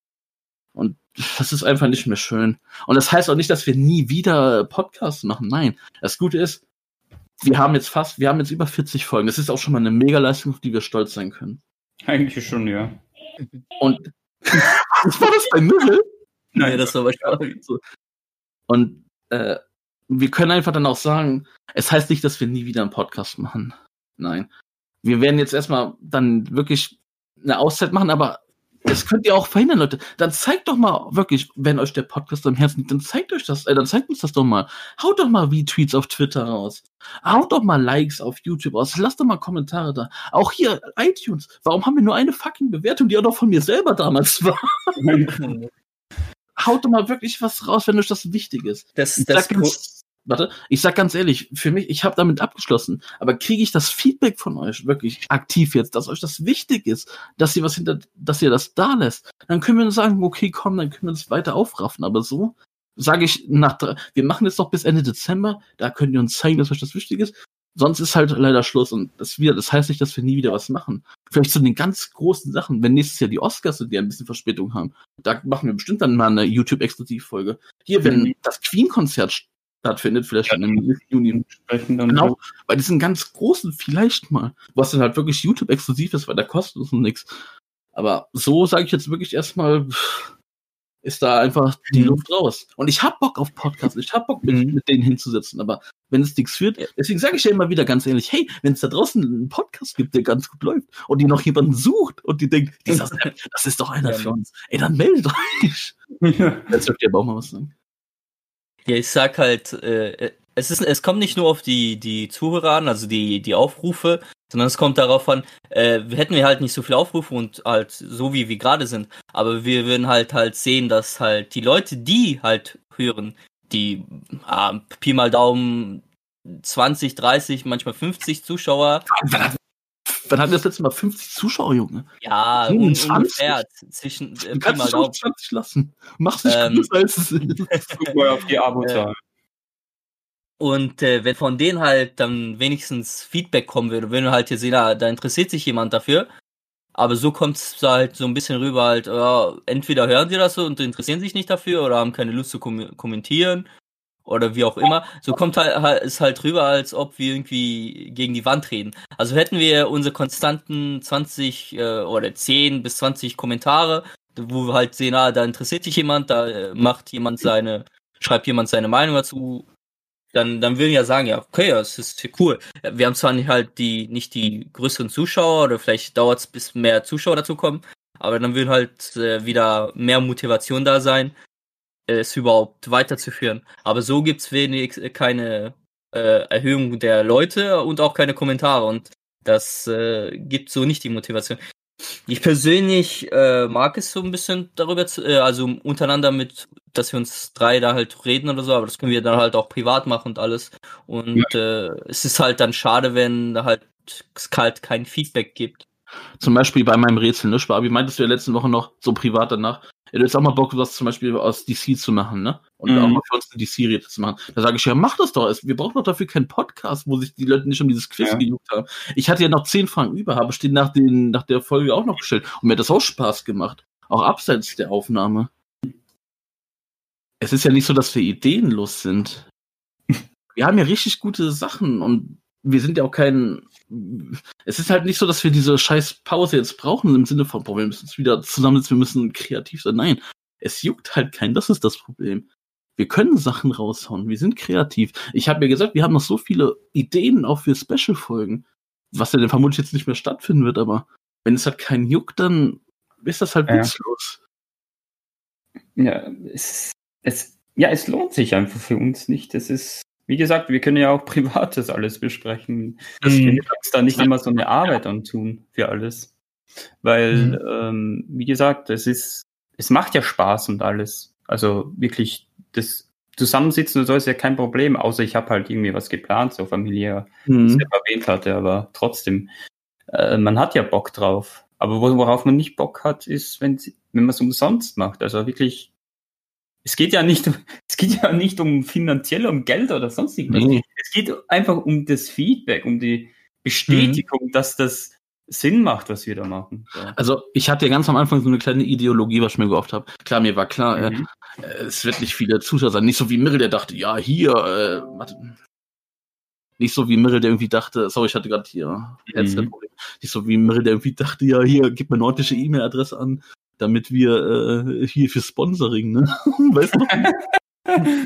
Und das ist einfach nicht mehr schön. Und das heißt auch nicht, dass wir nie wieder Podcasts machen. Nein. Das Gute ist, wir haben jetzt fast, wir haben jetzt über 40 Folgen. Das ist auch schon mal eine Mega-Leistung, auf die wir stolz sein können. Eigentlich schon, ja. Und was war das bei Müll? Nein, das war wahrscheinlich so. Und äh, wir können einfach dann auch sagen, es heißt nicht, dass wir nie wieder einen Podcast machen. Nein. Wir werden jetzt erstmal dann wirklich eine Auszeit machen, aber das könnt ihr auch verhindern, Leute. Dann zeigt doch mal wirklich, wenn euch der Podcast am Herzen liegt, dann zeigt euch das, äh, dann zeigt uns das doch mal. Haut doch mal Retweets auf Twitter raus. Haut doch mal Likes auf YouTube raus. Lasst doch mal Kommentare da. Auch hier, iTunes. Warum haben wir nur eine fucking Bewertung, die auch noch von mir selber damals war? Haut doch mal wirklich was raus, wenn euch das wichtig ist. Das, das, das warte, ich sag ganz ehrlich, für mich, ich habe damit abgeschlossen, aber kriege ich das Feedback von euch wirklich aktiv jetzt, dass euch das wichtig ist, dass ihr was hinter, dass ihr das da lässt, dann können wir sagen, okay, komm, dann können wir das weiter aufraffen, aber so sage ich nach drei, wir machen jetzt noch bis Ende Dezember, da könnt ihr uns zeigen, dass euch das wichtig ist. Sonst ist halt leider Schluss und das wieder, das heißt nicht, dass wir nie wieder was machen. Vielleicht zu den ganz großen Sachen, wenn nächstes Jahr die Oscars sind, die ein bisschen Verspätung haben, da machen wir bestimmt dann mal eine YouTube-Exklusivfolge. Hier, wenn mhm. das Queen-Konzert stattfindet, vielleicht schon im Juni. Genau, so. bei diesen ganz großen vielleicht mal, was dann halt wirklich YouTube-exklusiv ist, weil der kostet uns nichts. Aber so sage ich jetzt wirklich erstmal, ist da einfach die mhm. Luft raus. Und ich hab Bock auf Podcasts, ich hab Bock mit, mhm. mit denen hinzusetzen, aber wenn es nichts führt, deswegen sage ich ja immer wieder ganz ehrlich, hey, wenn es da draußen einen Podcast gibt, der ganz gut läuft und die noch jemanden sucht und die denkt, dieser, das ist doch einer ja, für uns, ey, dann meldet euch. Jetzt dürft ihr aber auch mal was sagen. Ja, ich sag halt, äh, es ist, es kommt nicht nur auf die, die Zuhörer an, also die, die Aufrufe, sondern es kommt darauf an, äh, hätten wir halt nicht so viele Aufrufe und halt so wie wir gerade sind, aber wir würden halt halt sehen, dass halt die Leute, die halt hören, die ah, Pi mal Daumen 20, 30, manchmal 50 Zuschauer. Wann hatten wir das letzte Mal 50 Zuschauer, Junge? Ja, 25. ungefähr. Zwischen, äh, du kannst es auch 20 lassen. Mach's nicht ähm, größer als es ist. Auf die Abozahl. Und äh, wenn von denen halt dann wenigstens Feedback kommen würde, wenn wir halt hier sehen, ah, da interessiert sich jemand dafür. Aber so kommt es halt so ein bisschen rüber, halt, äh, entweder hören sie das so und interessieren sich nicht dafür oder haben keine Lust zu kom kommentieren oder wie auch immer. So kommt halt, es halt rüber, als ob wir irgendwie gegen die Wand reden. Also hätten wir unsere konstanten 20 äh, oder 10 bis 20 Kommentare, wo wir halt sehen, ah, da interessiert sich jemand, da äh, macht jemand seine, schreibt jemand seine Meinung dazu, dann, dann würden ja sagen, ja, okay, das ist cool. Wir haben zwar nicht halt die, nicht die größeren Zuschauer oder vielleicht dauert es, bis mehr Zuschauer dazu kommen, aber dann würden halt äh, wieder mehr Motivation da sein, es überhaupt weiterzuführen. Aber so gibt's wenig äh, keine äh, Erhöhung der Leute und auch keine Kommentare und das äh, gibt so nicht die Motivation. Ich persönlich äh, mag es so ein bisschen darüber, zu, äh, also untereinander mit, dass wir uns drei da halt reden oder so, aber das können wir dann halt auch privat machen und alles. Und ja. äh, es ist halt dann schade, wenn da halt es halt kein Feedback gibt. Zum Beispiel bei meinem Rätsel, ne, Wie meintest du ja letzte Woche noch so privat danach, ja, du hättest auch mal Bock, was zum Beispiel aus DC zu machen, ne? Und mhm. auch mal für uns eine DC-Rede zu machen. Da sage ich ja, mach das doch. Wir brauchen doch dafür keinen Podcast, wo sich die Leute nicht um dieses Quiz ja. gejuckt haben. Ich hatte ja noch zehn Fragen über, habe stehen nach, den, nach der Folge auch noch gestellt. Und mir hat das auch Spaß gemacht. Auch abseits der Aufnahme. Es ist ja nicht so, dass wir ideenlos sind. Wir haben ja richtig gute Sachen und wir sind ja auch kein. Es ist halt nicht so, dass wir diese scheiß Pause jetzt brauchen im Sinne von, boah, wir müssen uns wieder zusammensetzen, wir müssen kreativ sein. Nein, es juckt halt keinen, das ist das Problem. Wir können Sachen raushauen, wir sind kreativ. Ich habe ja gesagt, wir haben noch so viele Ideen auch für Special-Folgen, was ja dann vermutlich jetzt nicht mehr stattfinden wird, aber wenn es halt keinen juckt, dann ist das halt ja. witzlos. Ja, es, es, ja, es lohnt sich einfach für uns nicht. Es ist wie gesagt, wir können ja auch Privates alles besprechen. Das mhm. da nicht immer so eine Arbeit antun für alles. Weil, mhm. ähm, wie gesagt, es ist, es macht ja Spaß und alles. Also wirklich, das Zusammensitzen und so ist ja kein Problem, außer ich habe halt irgendwie was geplant, so familiär, mhm. was ich erwähnt hatte, aber trotzdem, äh, man hat ja Bock drauf. Aber worauf man nicht Bock hat, ist, wenn, wenn man es umsonst macht. Also wirklich, es geht ja nicht, es geht ja nicht um finanziell, um Geld oder sonst irgendwas. Nee. Es geht einfach um das Feedback, um die Bestätigung, mhm. dass das Sinn macht, was wir da machen. So. Also ich hatte ja ganz am Anfang so eine kleine Ideologie, was ich mir gehofft habe. Klar, mir war klar, äh, mhm. äh, es wird nicht viele Zuschauer sein. Nicht so wie Mirrell, der dachte, ja, hier, äh, warte. Nicht so wie Mirrel, der irgendwie dachte, sorry, ich hatte gerade hier Headset-Problem. Mhm. Nicht so wie Mirrel, der irgendwie dachte, ja, hier, gib mir eine ordentliche E-Mail-Adresse an, damit wir äh, hier für Sponsoring, ne? weißt du?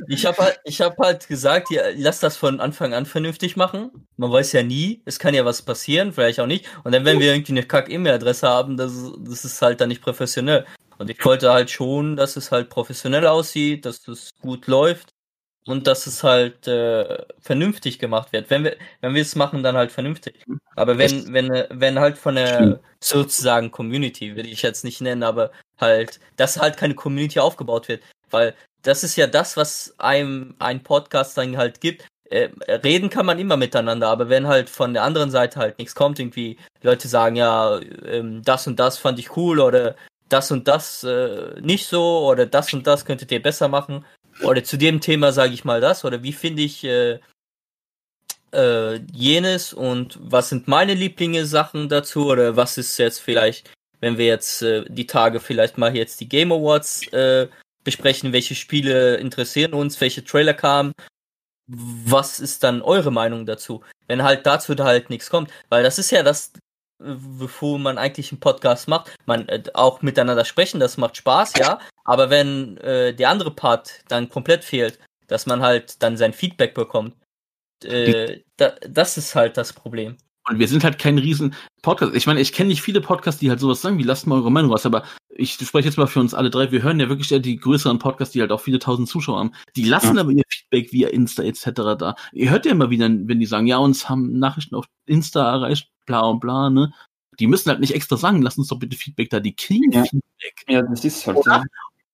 Ich habe halt, hab halt gesagt, ja, lass das von Anfang an vernünftig machen. Man weiß ja nie, es kann ja was passieren, vielleicht auch nicht. Und dann, wenn wir irgendwie eine Kack-E-Mail-Adresse haben, das, das ist halt dann nicht professionell. Und ich wollte halt schon, dass es halt professionell aussieht, dass es gut läuft und dass es halt äh, vernünftig gemacht wird. Wenn wir, wenn wir es machen, dann halt vernünftig. Aber wenn, wenn, wenn halt von der sozusagen Community, will ich jetzt nicht nennen, aber halt, dass halt keine Community aufgebaut wird. Weil das ist ja das, was einem ein Podcast dann halt gibt. Äh, reden kann man immer miteinander, aber wenn halt von der anderen Seite halt nichts kommt, irgendwie Leute sagen, ja, ähm, das und das fand ich cool oder das und das äh, nicht so oder das und das könntet ihr besser machen oder zu dem Thema sage ich mal das oder wie finde ich äh, äh, jenes und was sind meine Lieblings Sachen dazu oder was ist jetzt vielleicht, wenn wir jetzt äh, die Tage vielleicht mal jetzt die Game Awards äh, besprechen, welche Spiele interessieren uns, welche Trailer kamen. Was ist dann eure Meinung dazu? Wenn halt dazu da halt nichts kommt, weil das ist ja das, wovor man eigentlich einen Podcast macht. Man äh, auch miteinander sprechen, das macht Spaß, ja. Aber wenn äh, der andere Part dann komplett fehlt, dass man halt dann sein Feedback bekommt, äh, da, das ist halt das Problem. Und wir sind halt kein riesen Podcast. Ich meine, ich kenne nicht viele Podcasts, die halt sowas sagen, wie lasst mal eure Meinung raus, aber ich spreche jetzt mal für uns alle drei. Wir hören ja wirklich ja die größeren Podcasts, die halt auch viele tausend Zuschauer haben. Die lassen ja. aber ihr Feedback via Insta etc. da. Ihr hört ja immer wieder, wenn die sagen, ja, uns haben Nachrichten auf Insta erreicht, bla und bla, ne? Die müssen halt nicht extra sagen, lass uns doch bitte Feedback da. Die kriegen ja. Feedback. Ja, das ist halt Oder, so.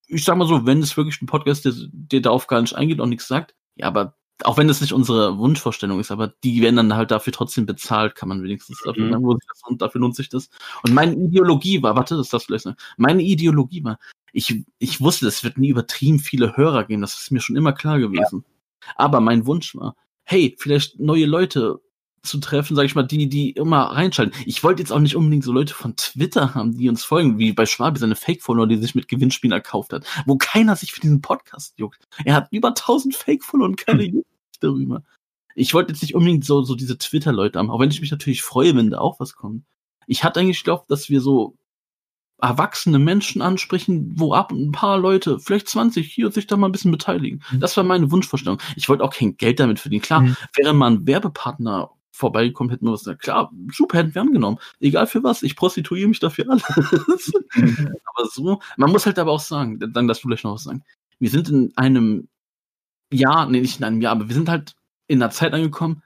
Ich sag mal so, wenn es wirklich ein Podcast ist, der, der darauf gar nicht eingeht und nichts sagt, ja, aber auch wenn das nicht unsere Wunschvorstellung ist, aber die werden dann halt dafür trotzdem bezahlt, kann man wenigstens dafür mhm. sagen, wo sich das und dafür lohnt sich das. Und meine Ideologie war, warte, das darfst du gleich sagen. Meine Ideologie war, ich, ich wusste, es wird nie übertrieben viele Hörer geben, das ist mir schon immer klar gewesen. Ja. Aber mein Wunsch war, hey, vielleicht neue Leute zu treffen, sage ich mal, die, die immer reinschalten. Ich wollte jetzt auch nicht unbedingt so Leute von Twitter haben, die uns folgen, wie bei Schwabi seine Fake-Follower, die sich mit Gewinnspielen erkauft hat, wo keiner sich für diesen Podcast juckt. Er hat über 1000 Fake-Follower und keine juckt darüber. Ich wollte jetzt nicht unbedingt so, so diese Twitter-Leute haben, auch wenn ich mich natürlich freue, wenn da auch was kommt. Ich hatte eigentlich gehofft, dass wir so erwachsene Menschen ansprechen, wo ab ein paar Leute, vielleicht 20, hier sich da mal ein bisschen beteiligen. Mhm. Das war meine Wunschvorstellung. Ich wollte auch kein Geld damit verdienen. Klar, mhm. wäre mal ein Werbepartner vorbeigekommen, hätten wir was gesagt. Klar, super, hätten wir angenommen. Egal für was, ich prostituiere mich dafür alles. Aber so, man muss halt aber auch sagen, dann darfst du vielleicht noch was sagen. Wir sind in einem Jahr, nee, nicht in einem Jahr, aber wir sind halt in einer Zeit angekommen,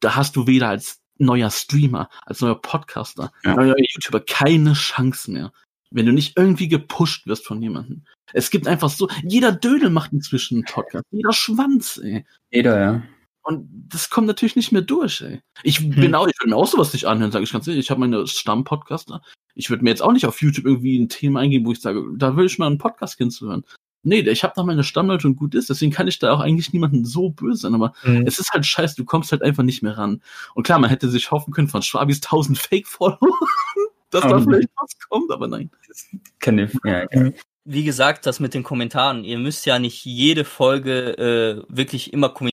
da hast du weder als neuer Streamer, als neuer Podcaster, ja. neuer YouTuber keine Chance mehr, wenn du nicht irgendwie gepusht wirst von jemandem. Es gibt einfach so, jeder Dödel macht inzwischen einen Podcast, jeder Schwanz, ey. Jeder, ja. Und das kommt natürlich nicht mehr durch, ey. Ich hm. bin auch, ich will mir auch sowas nicht anhören, sage ich ganz ehrlich. Ich habe meine Stammpodcaster. Ich würde mir jetzt auch nicht auf YouTube irgendwie ein Thema eingeben, wo ich sage, da will ich mal einen Podcast kennenzuhören. Nee, ich habe da meine Stammleute und gut ist, deswegen kann ich da auch eigentlich niemanden so böse sein, aber mhm. es ist halt scheiße, du kommst halt einfach nicht mehr ran. Und klar, man hätte sich hoffen können von Schwabis 1000 Fake-Follower, dass da vielleicht was kommt, aber nein. Keine, ja, ja. Wie gesagt, das mit den Kommentaren, ihr müsst ja nicht jede Folge äh, wirklich immer kommentieren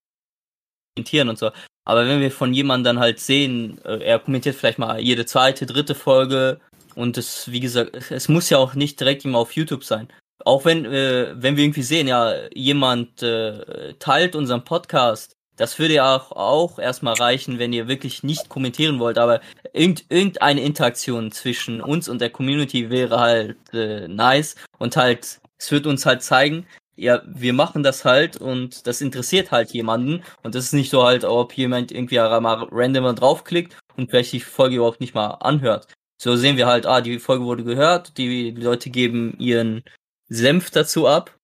und so. Aber wenn wir von jemandem dann halt sehen, äh, er kommentiert vielleicht mal jede zweite, dritte Folge und es, wie gesagt, es muss ja auch nicht direkt immer auf YouTube sein. Auch wenn, äh, wenn wir irgendwie sehen, ja, jemand äh, teilt unseren Podcast, das würde ja auch, auch erstmal reichen, wenn ihr wirklich nicht kommentieren wollt, aber irgend, irgendeine Interaktion zwischen uns und der Community wäre halt äh, nice und halt, es wird uns halt zeigen, ja, wir machen das halt und das interessiert halt jemanden und das ist nicht so halt, ob jemand irgendwie mal random draufklickt und vielleicht die Folge überhaupt nicht mal anhört. So sehen wir halt, ah, die Folge wurde gehört, die, Leute geben ihren Senf dazu ab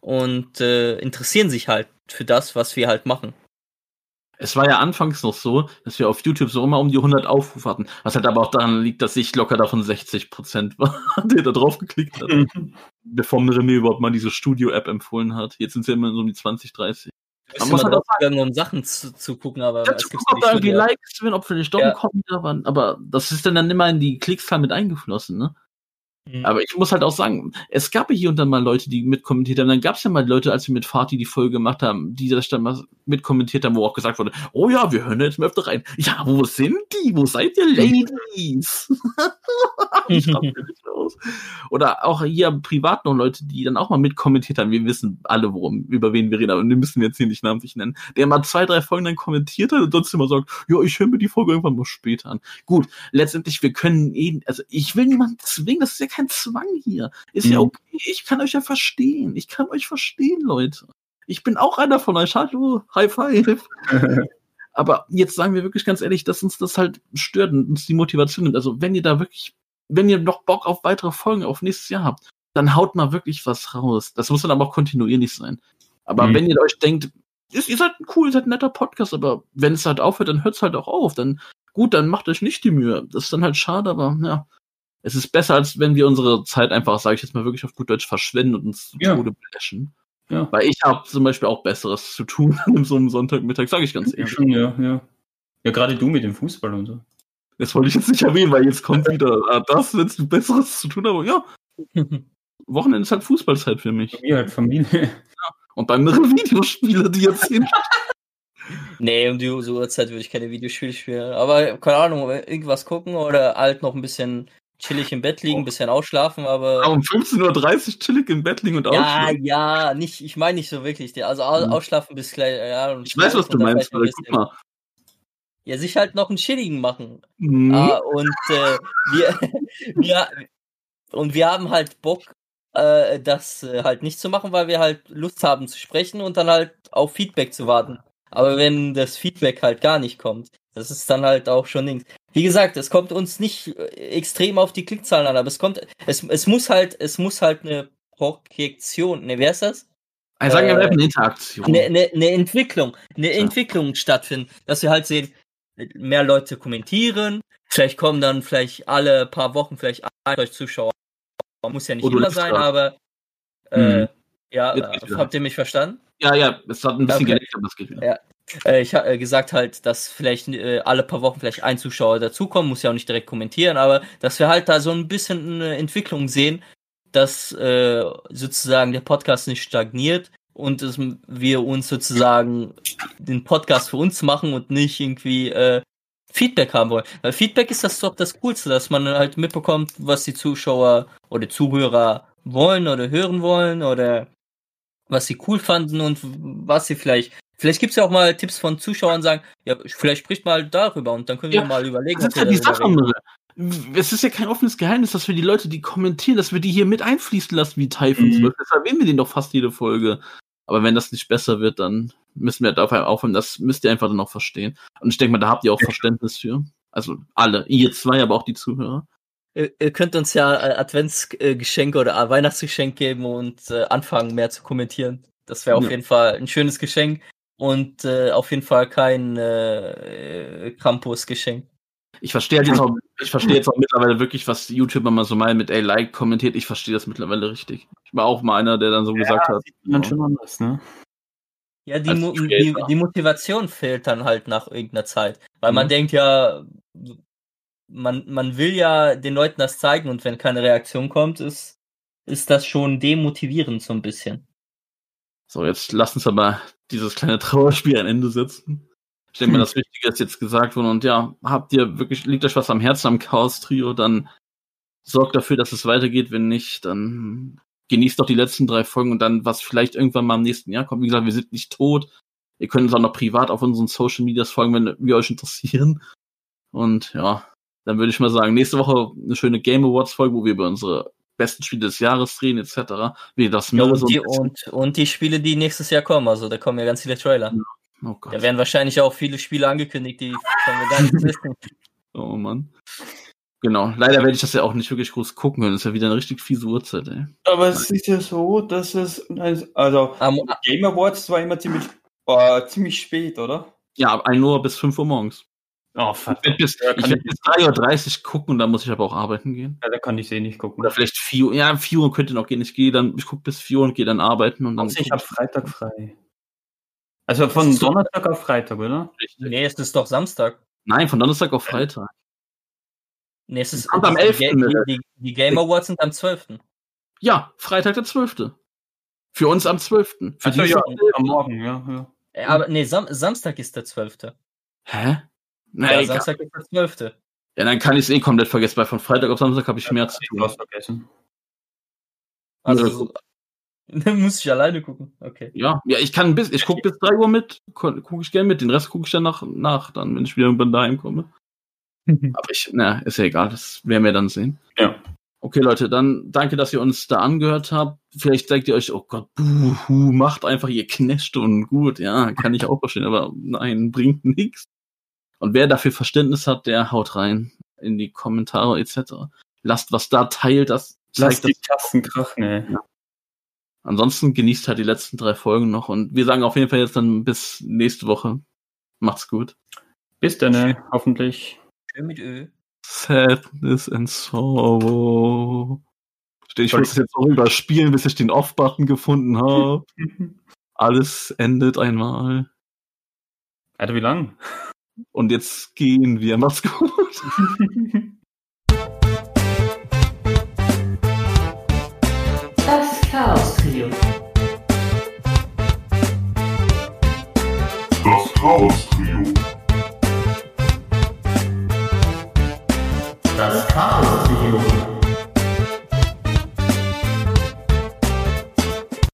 und äh, interessieren sich halt für das, was wir halt machen. Es war ja anfangs noch so, dass wir auf YouTube so immer um die 100 Aufrufe hatten. Was halt aber auch daran liegt, dass ich locker davon 60 Prozent war, der da drauf geklickt hat. bevor mir René überhaupt mal diese Studio-App empfohlen hat. Jetzt sind sie immer so um die 20, 30. Du bist immer drauf gegangen, um Sachen zu, zu gucken, aber ja, es gibt ob da irgendwie Likes werden, ob vielleicht doch ja. ein waren. Aber das ist dann, dann immer in die Klickszahl mit eingeflossen, ne? Mhm. Aber ich muss halt auch sagen, es gab hier und dann mal Leute, die mitkommentiert haben. Dann gab es ja mal Leute, als wir mit Fatih die Folge gemacht haben, die das dann mal mitkommentiert haben, wo auch gesagt wurde, oh ja, wir hören jetzt mal öfter rein. Ja, wo sind die? Wo seid ihr, Ladies? ich raus. Oder auch hier privat noch Leute, die dann auch mal mitkommentiert haben. Wir wissen alle, worum, über wen wir reden, aber wir müssen jetzt hier nicht namentlich nennen. Der mal zwei, drei Folgen dann kommentiert hat und sonst immer sagt, ja, ich höre mir die Folge irgendwann mal später an. Gut, letztendlich, wir können eh, also ich will niemanden zwingen, das ist ja kein Zwang hier. Ist mhm. ja okay. Ich kann euch ja verstehen. Ich kann euch verstehen, Leute. Ich bin auch einer von euch. Hallo, High Five. Aber jetzt sagen wir wirklich ganz ehrlich, dass uns das halt stört und uns die Motivation nimmt. Also wenn ihr da wirklich, wenn ihr noch Bock auf weitere Folgen auf nächstes Jahr habt, dann haut mal wirklich was raus. Das muss dann aber auch kontinuierlich sein. Aber mhm. wenn ihr euch denkt, ist, ihr seid ein cool, ihr seid ein netter Podcast, aber wenn es halt aufhört, dann hört es halt auch auf. Dann gut, dann macht euch nicht die Mühe. Das ist dann halt schade, aber ja, es ist besser, als wenn wir unsere Zeit einfach, sage ich jetzt mal wirklich auf gut Deutsch, verschwenden und uns zu ja. Tode bläschen. Ja. Weil ich habe zum Beispiel auch Besseres zu tun an so einem Sonntagmittag, sage ich ganz ehrlich. Ja, ja. Ja, gerade du mit dem Fußball und so. Das wollte ich jetzt nicht erwähnen, weil jetzt kommt wieder ah, das, wenn du Besseres zu tun. Aber ja, Wochenende ist halt Fußballzeit für mich. Ja, halt Familie. Ja. Und andere Videospiele, die jetzt sind. Nee, um die Uhrzeit würde ich keine Videospiele spielen. Aber keine Ahnung, irgendwas gucken oder halt noch ein bisschen chillig im Bett liegen, oh. bisschen ausschlafen, aber. um 15.30 Uhr chillig im Bett liegen und ausschlafen. Ja, ja, nicht, ich meine nicht so wirklich. Also mhm. ausschlafen bis gleich, ja. Ich weiß, was du meinst, aber guck mal. Ja, sich halt noch einen chilligen machen. Mhm. Ah, und äh, wir, wir, und wir haben halt Bock, äh, das äh, halt nicht zu machen, weil wir halt Lust haben zu sprechen und dann halt auf Feedback zu warten. Aber wenn das Feedback halt gar nicht kommt, das ist dann halt auch schon nichts. Wie gesagt, es kommt uns nicht äh, extrem auf die Klickzahlen an, aber es kommt, es, es muss halt, es muss halt eine Projektion, ne, wer ist das? Also sagen wir äh, eine Interaktion. Eine, eine, eine Entwicklung, eine ja. Entwicklung stattfinden, dass wir halt sehen, mehr Leute kommentieren, vielleicht kommen dann vielleicht alle paar Wochen vielleicht ein Zuschauer. Muss ja nicht Oder immer sein, aber äh, hm. ja, habt ihr mich verstanden? Ja, ja, es hat ein bisschen okay. geleckt, aber es geht wieder. Ja. Äh, ich habe äh, gesagt halt, dass vielleicht äh, alle paar Wochen vielleicht ein Zuschauer dazukommen, muss ja auch nicht direkt kommentieren, aber dass wir halt da so ein bisschen eine Entwicklung sehen, dass äh, sozusagen der Podcast nicht stagniert und dass wir uns sozusagen den Podcast für uns machen und nicht irgendwie äh, Feedback haben wollen. Weil Feedback ist das doch das Coolste, dass man halt mitbekommt, was die Zuschauer oder Zuhörer wollen oder hören wollen oder was sie cool fanden und was sie vielleicht Vielleicht gibt es ja auch mal Tipps von Zuschauern, sagen, ja, vielleicht spricht mal darüber und dann können wir ja, mal überlegen. Das ist ja die Sache, reden. Es ist ja kein offenes Geheimnis, dass wir die Leute, die kommentieren, dass wir die hier mit einfließen lassen, wie Typhon mhm. zum Beispiel. Das erwähnen wir den doch fast jede Folge. Aber wenn das nicht besser wird, dann müssen wir dafür aufhören. Das müsst ihr einfach dann auch verstehen. Und ich denke mal, da habt ihr auch Verständnis für. Also alle, ihr zwei, aber auch die Zuhörer. Ihr, ihr könnt uns ja Adventsgeschenke oder Weihnachtsgeschenk geben und äh, anfangen, mehr zu kommentieren. Das wäre auf ja. jeden Fall ein schönes Geschenk und äh, auf jeden Fall kein äh, Krampus-Geschenk. Ich verstehe jetzt auch, ich verstehe jetzt auch mittlerweile wirklich, was YouTuber mal so meinen mit ey, like kommentiert. Ich verstehe das mittlerweile richtig. Ich war auch mal einer, der dann so ja, gesagt hat. Sieht man schon anders, ne? Ja, die, Mo die, die, Motivation fehlt dann halt nach irgendeiner Zeit. Weil mhm. man denkt ja, man, man will ja den Leuten das zeigen und wenn keine Reaktion kommt, ist, ist das schon demotivierend so ein bisschen. So, jetzt lass uns aber dieses kleine Trauerspiel ein Ende setzen. Ich denke mal, das Wichtige ist jetzt gesagt worden. Und ja, habt ihr wirklich, liegt euch was am Herzen am Chaos-Trio, dann sorgt dafür, dass es weitergeht. Wenn nicht, dann genießt doch die letzten drei Folgen und dann, was vielleicht irgendwann mal im nächsten Jahr kommt. Wie gesagt, wir sind nicht tot. Ihr könnt uns auch noch privat auf unseren Social Medias folgen, wenn wir euch interessieren. Und ja, dann würde ich mal sagen, nächste Woche eine schöne Game Awards Folge, wo wir über unsere besten Spiele des Jahres drehen, etc. Wie das ja, und, die, und, und, die Spiele, die nächstes Jahr kommen, also da kommen ja ganz viele Trailer. Oh Gott. Da werden wahrscheinlich auch viele Spiele angekündigt, die schon wir gar nicht wissen. Oh Mann. Genau. Leider werde ich das ja auch nicht wirklich groß gucken können. Das ist ja wieder eine richtig fiese Uhrzeit, ey. Aber es ist ja so, dass es, also, Am, Game Awards war immer ziemlich, äh, ziemlich spät, oder? Ja, ab 1 Uhr bis 5 Uhr morgens. Oh, Ich werde bis, Ja, werd ich- bis 3.30 Uhr gucken und dann muss ich aber auch arbeiten gehen. Ja, da kann ich eh nicht gucken. Oder vielleicht 4 Uhr. Ja, 4 Uhr könnte noch gehen. Ich gehe dann, ich gucke bis 4 Uhr und gehe dann arbeiten und dann. Also ich habe Freitag frei. Also von. Donnerstag auf Freitag, oder? ich- nee, es ist doch Samstag. Nein, von Donnerstag auf Freitag. Nee, es ist, Kommt am die, 11. Ga- die, die, die Game Awards sind am 12. Ja, Freitag der 12. Für uns am 12. Für Also die ja, am Morgen, ja. ja. Äh, Aber nee, Sam Samstag ist der 12. Hä? Ja, Nein, ja, Samstag ist der 12. ja, dann kann ich es eh komplett vergessen, weil von Freitag auf Samstag habe ich mehr zu tun. vergessen. Also, dann muss ich alleine gucken. Okay. Ja, ja, ich kann bis, ich gucke bis 3 Uhr mit, gucke ich gerne mit, den Rest gucke ich dann nach, nach, dann, wenn ich wieder irgendwann daheim komme. Aber ich, na, ist ja egal, das werden wir dann sehen. Ja. Okay, Leute, dann danke, dass ihr uns da angehört habt. Vielleicht denkt ihr euch, oh Gott, buhu, macht einfach ihr Knechte und gut, ja, kann ich auch verstehen, aber nein, bringt nichts. Und wer dafür Verständnis hat, der haut rein in die Kommentare etc. Lasst was da, teilt das, Lass zeigt die das. Tasten krachen, ey. Ansonsten genießt halt die letzten drei Folgen noch und wir sagen auf jeden Fall jetzt dann bis nächste Woche. Macht's gut. Bis dann, ey. hoffentlich. Schön mit Ö. Sadness and Sorrow. Ich muss das jetzt auch überspielen, bis ich den Off-Button gefunden habe. Alles endet einmal. Alter, wie lang? Und jetzt gehen wir. Mach's gut. Das Das Chaos Trio.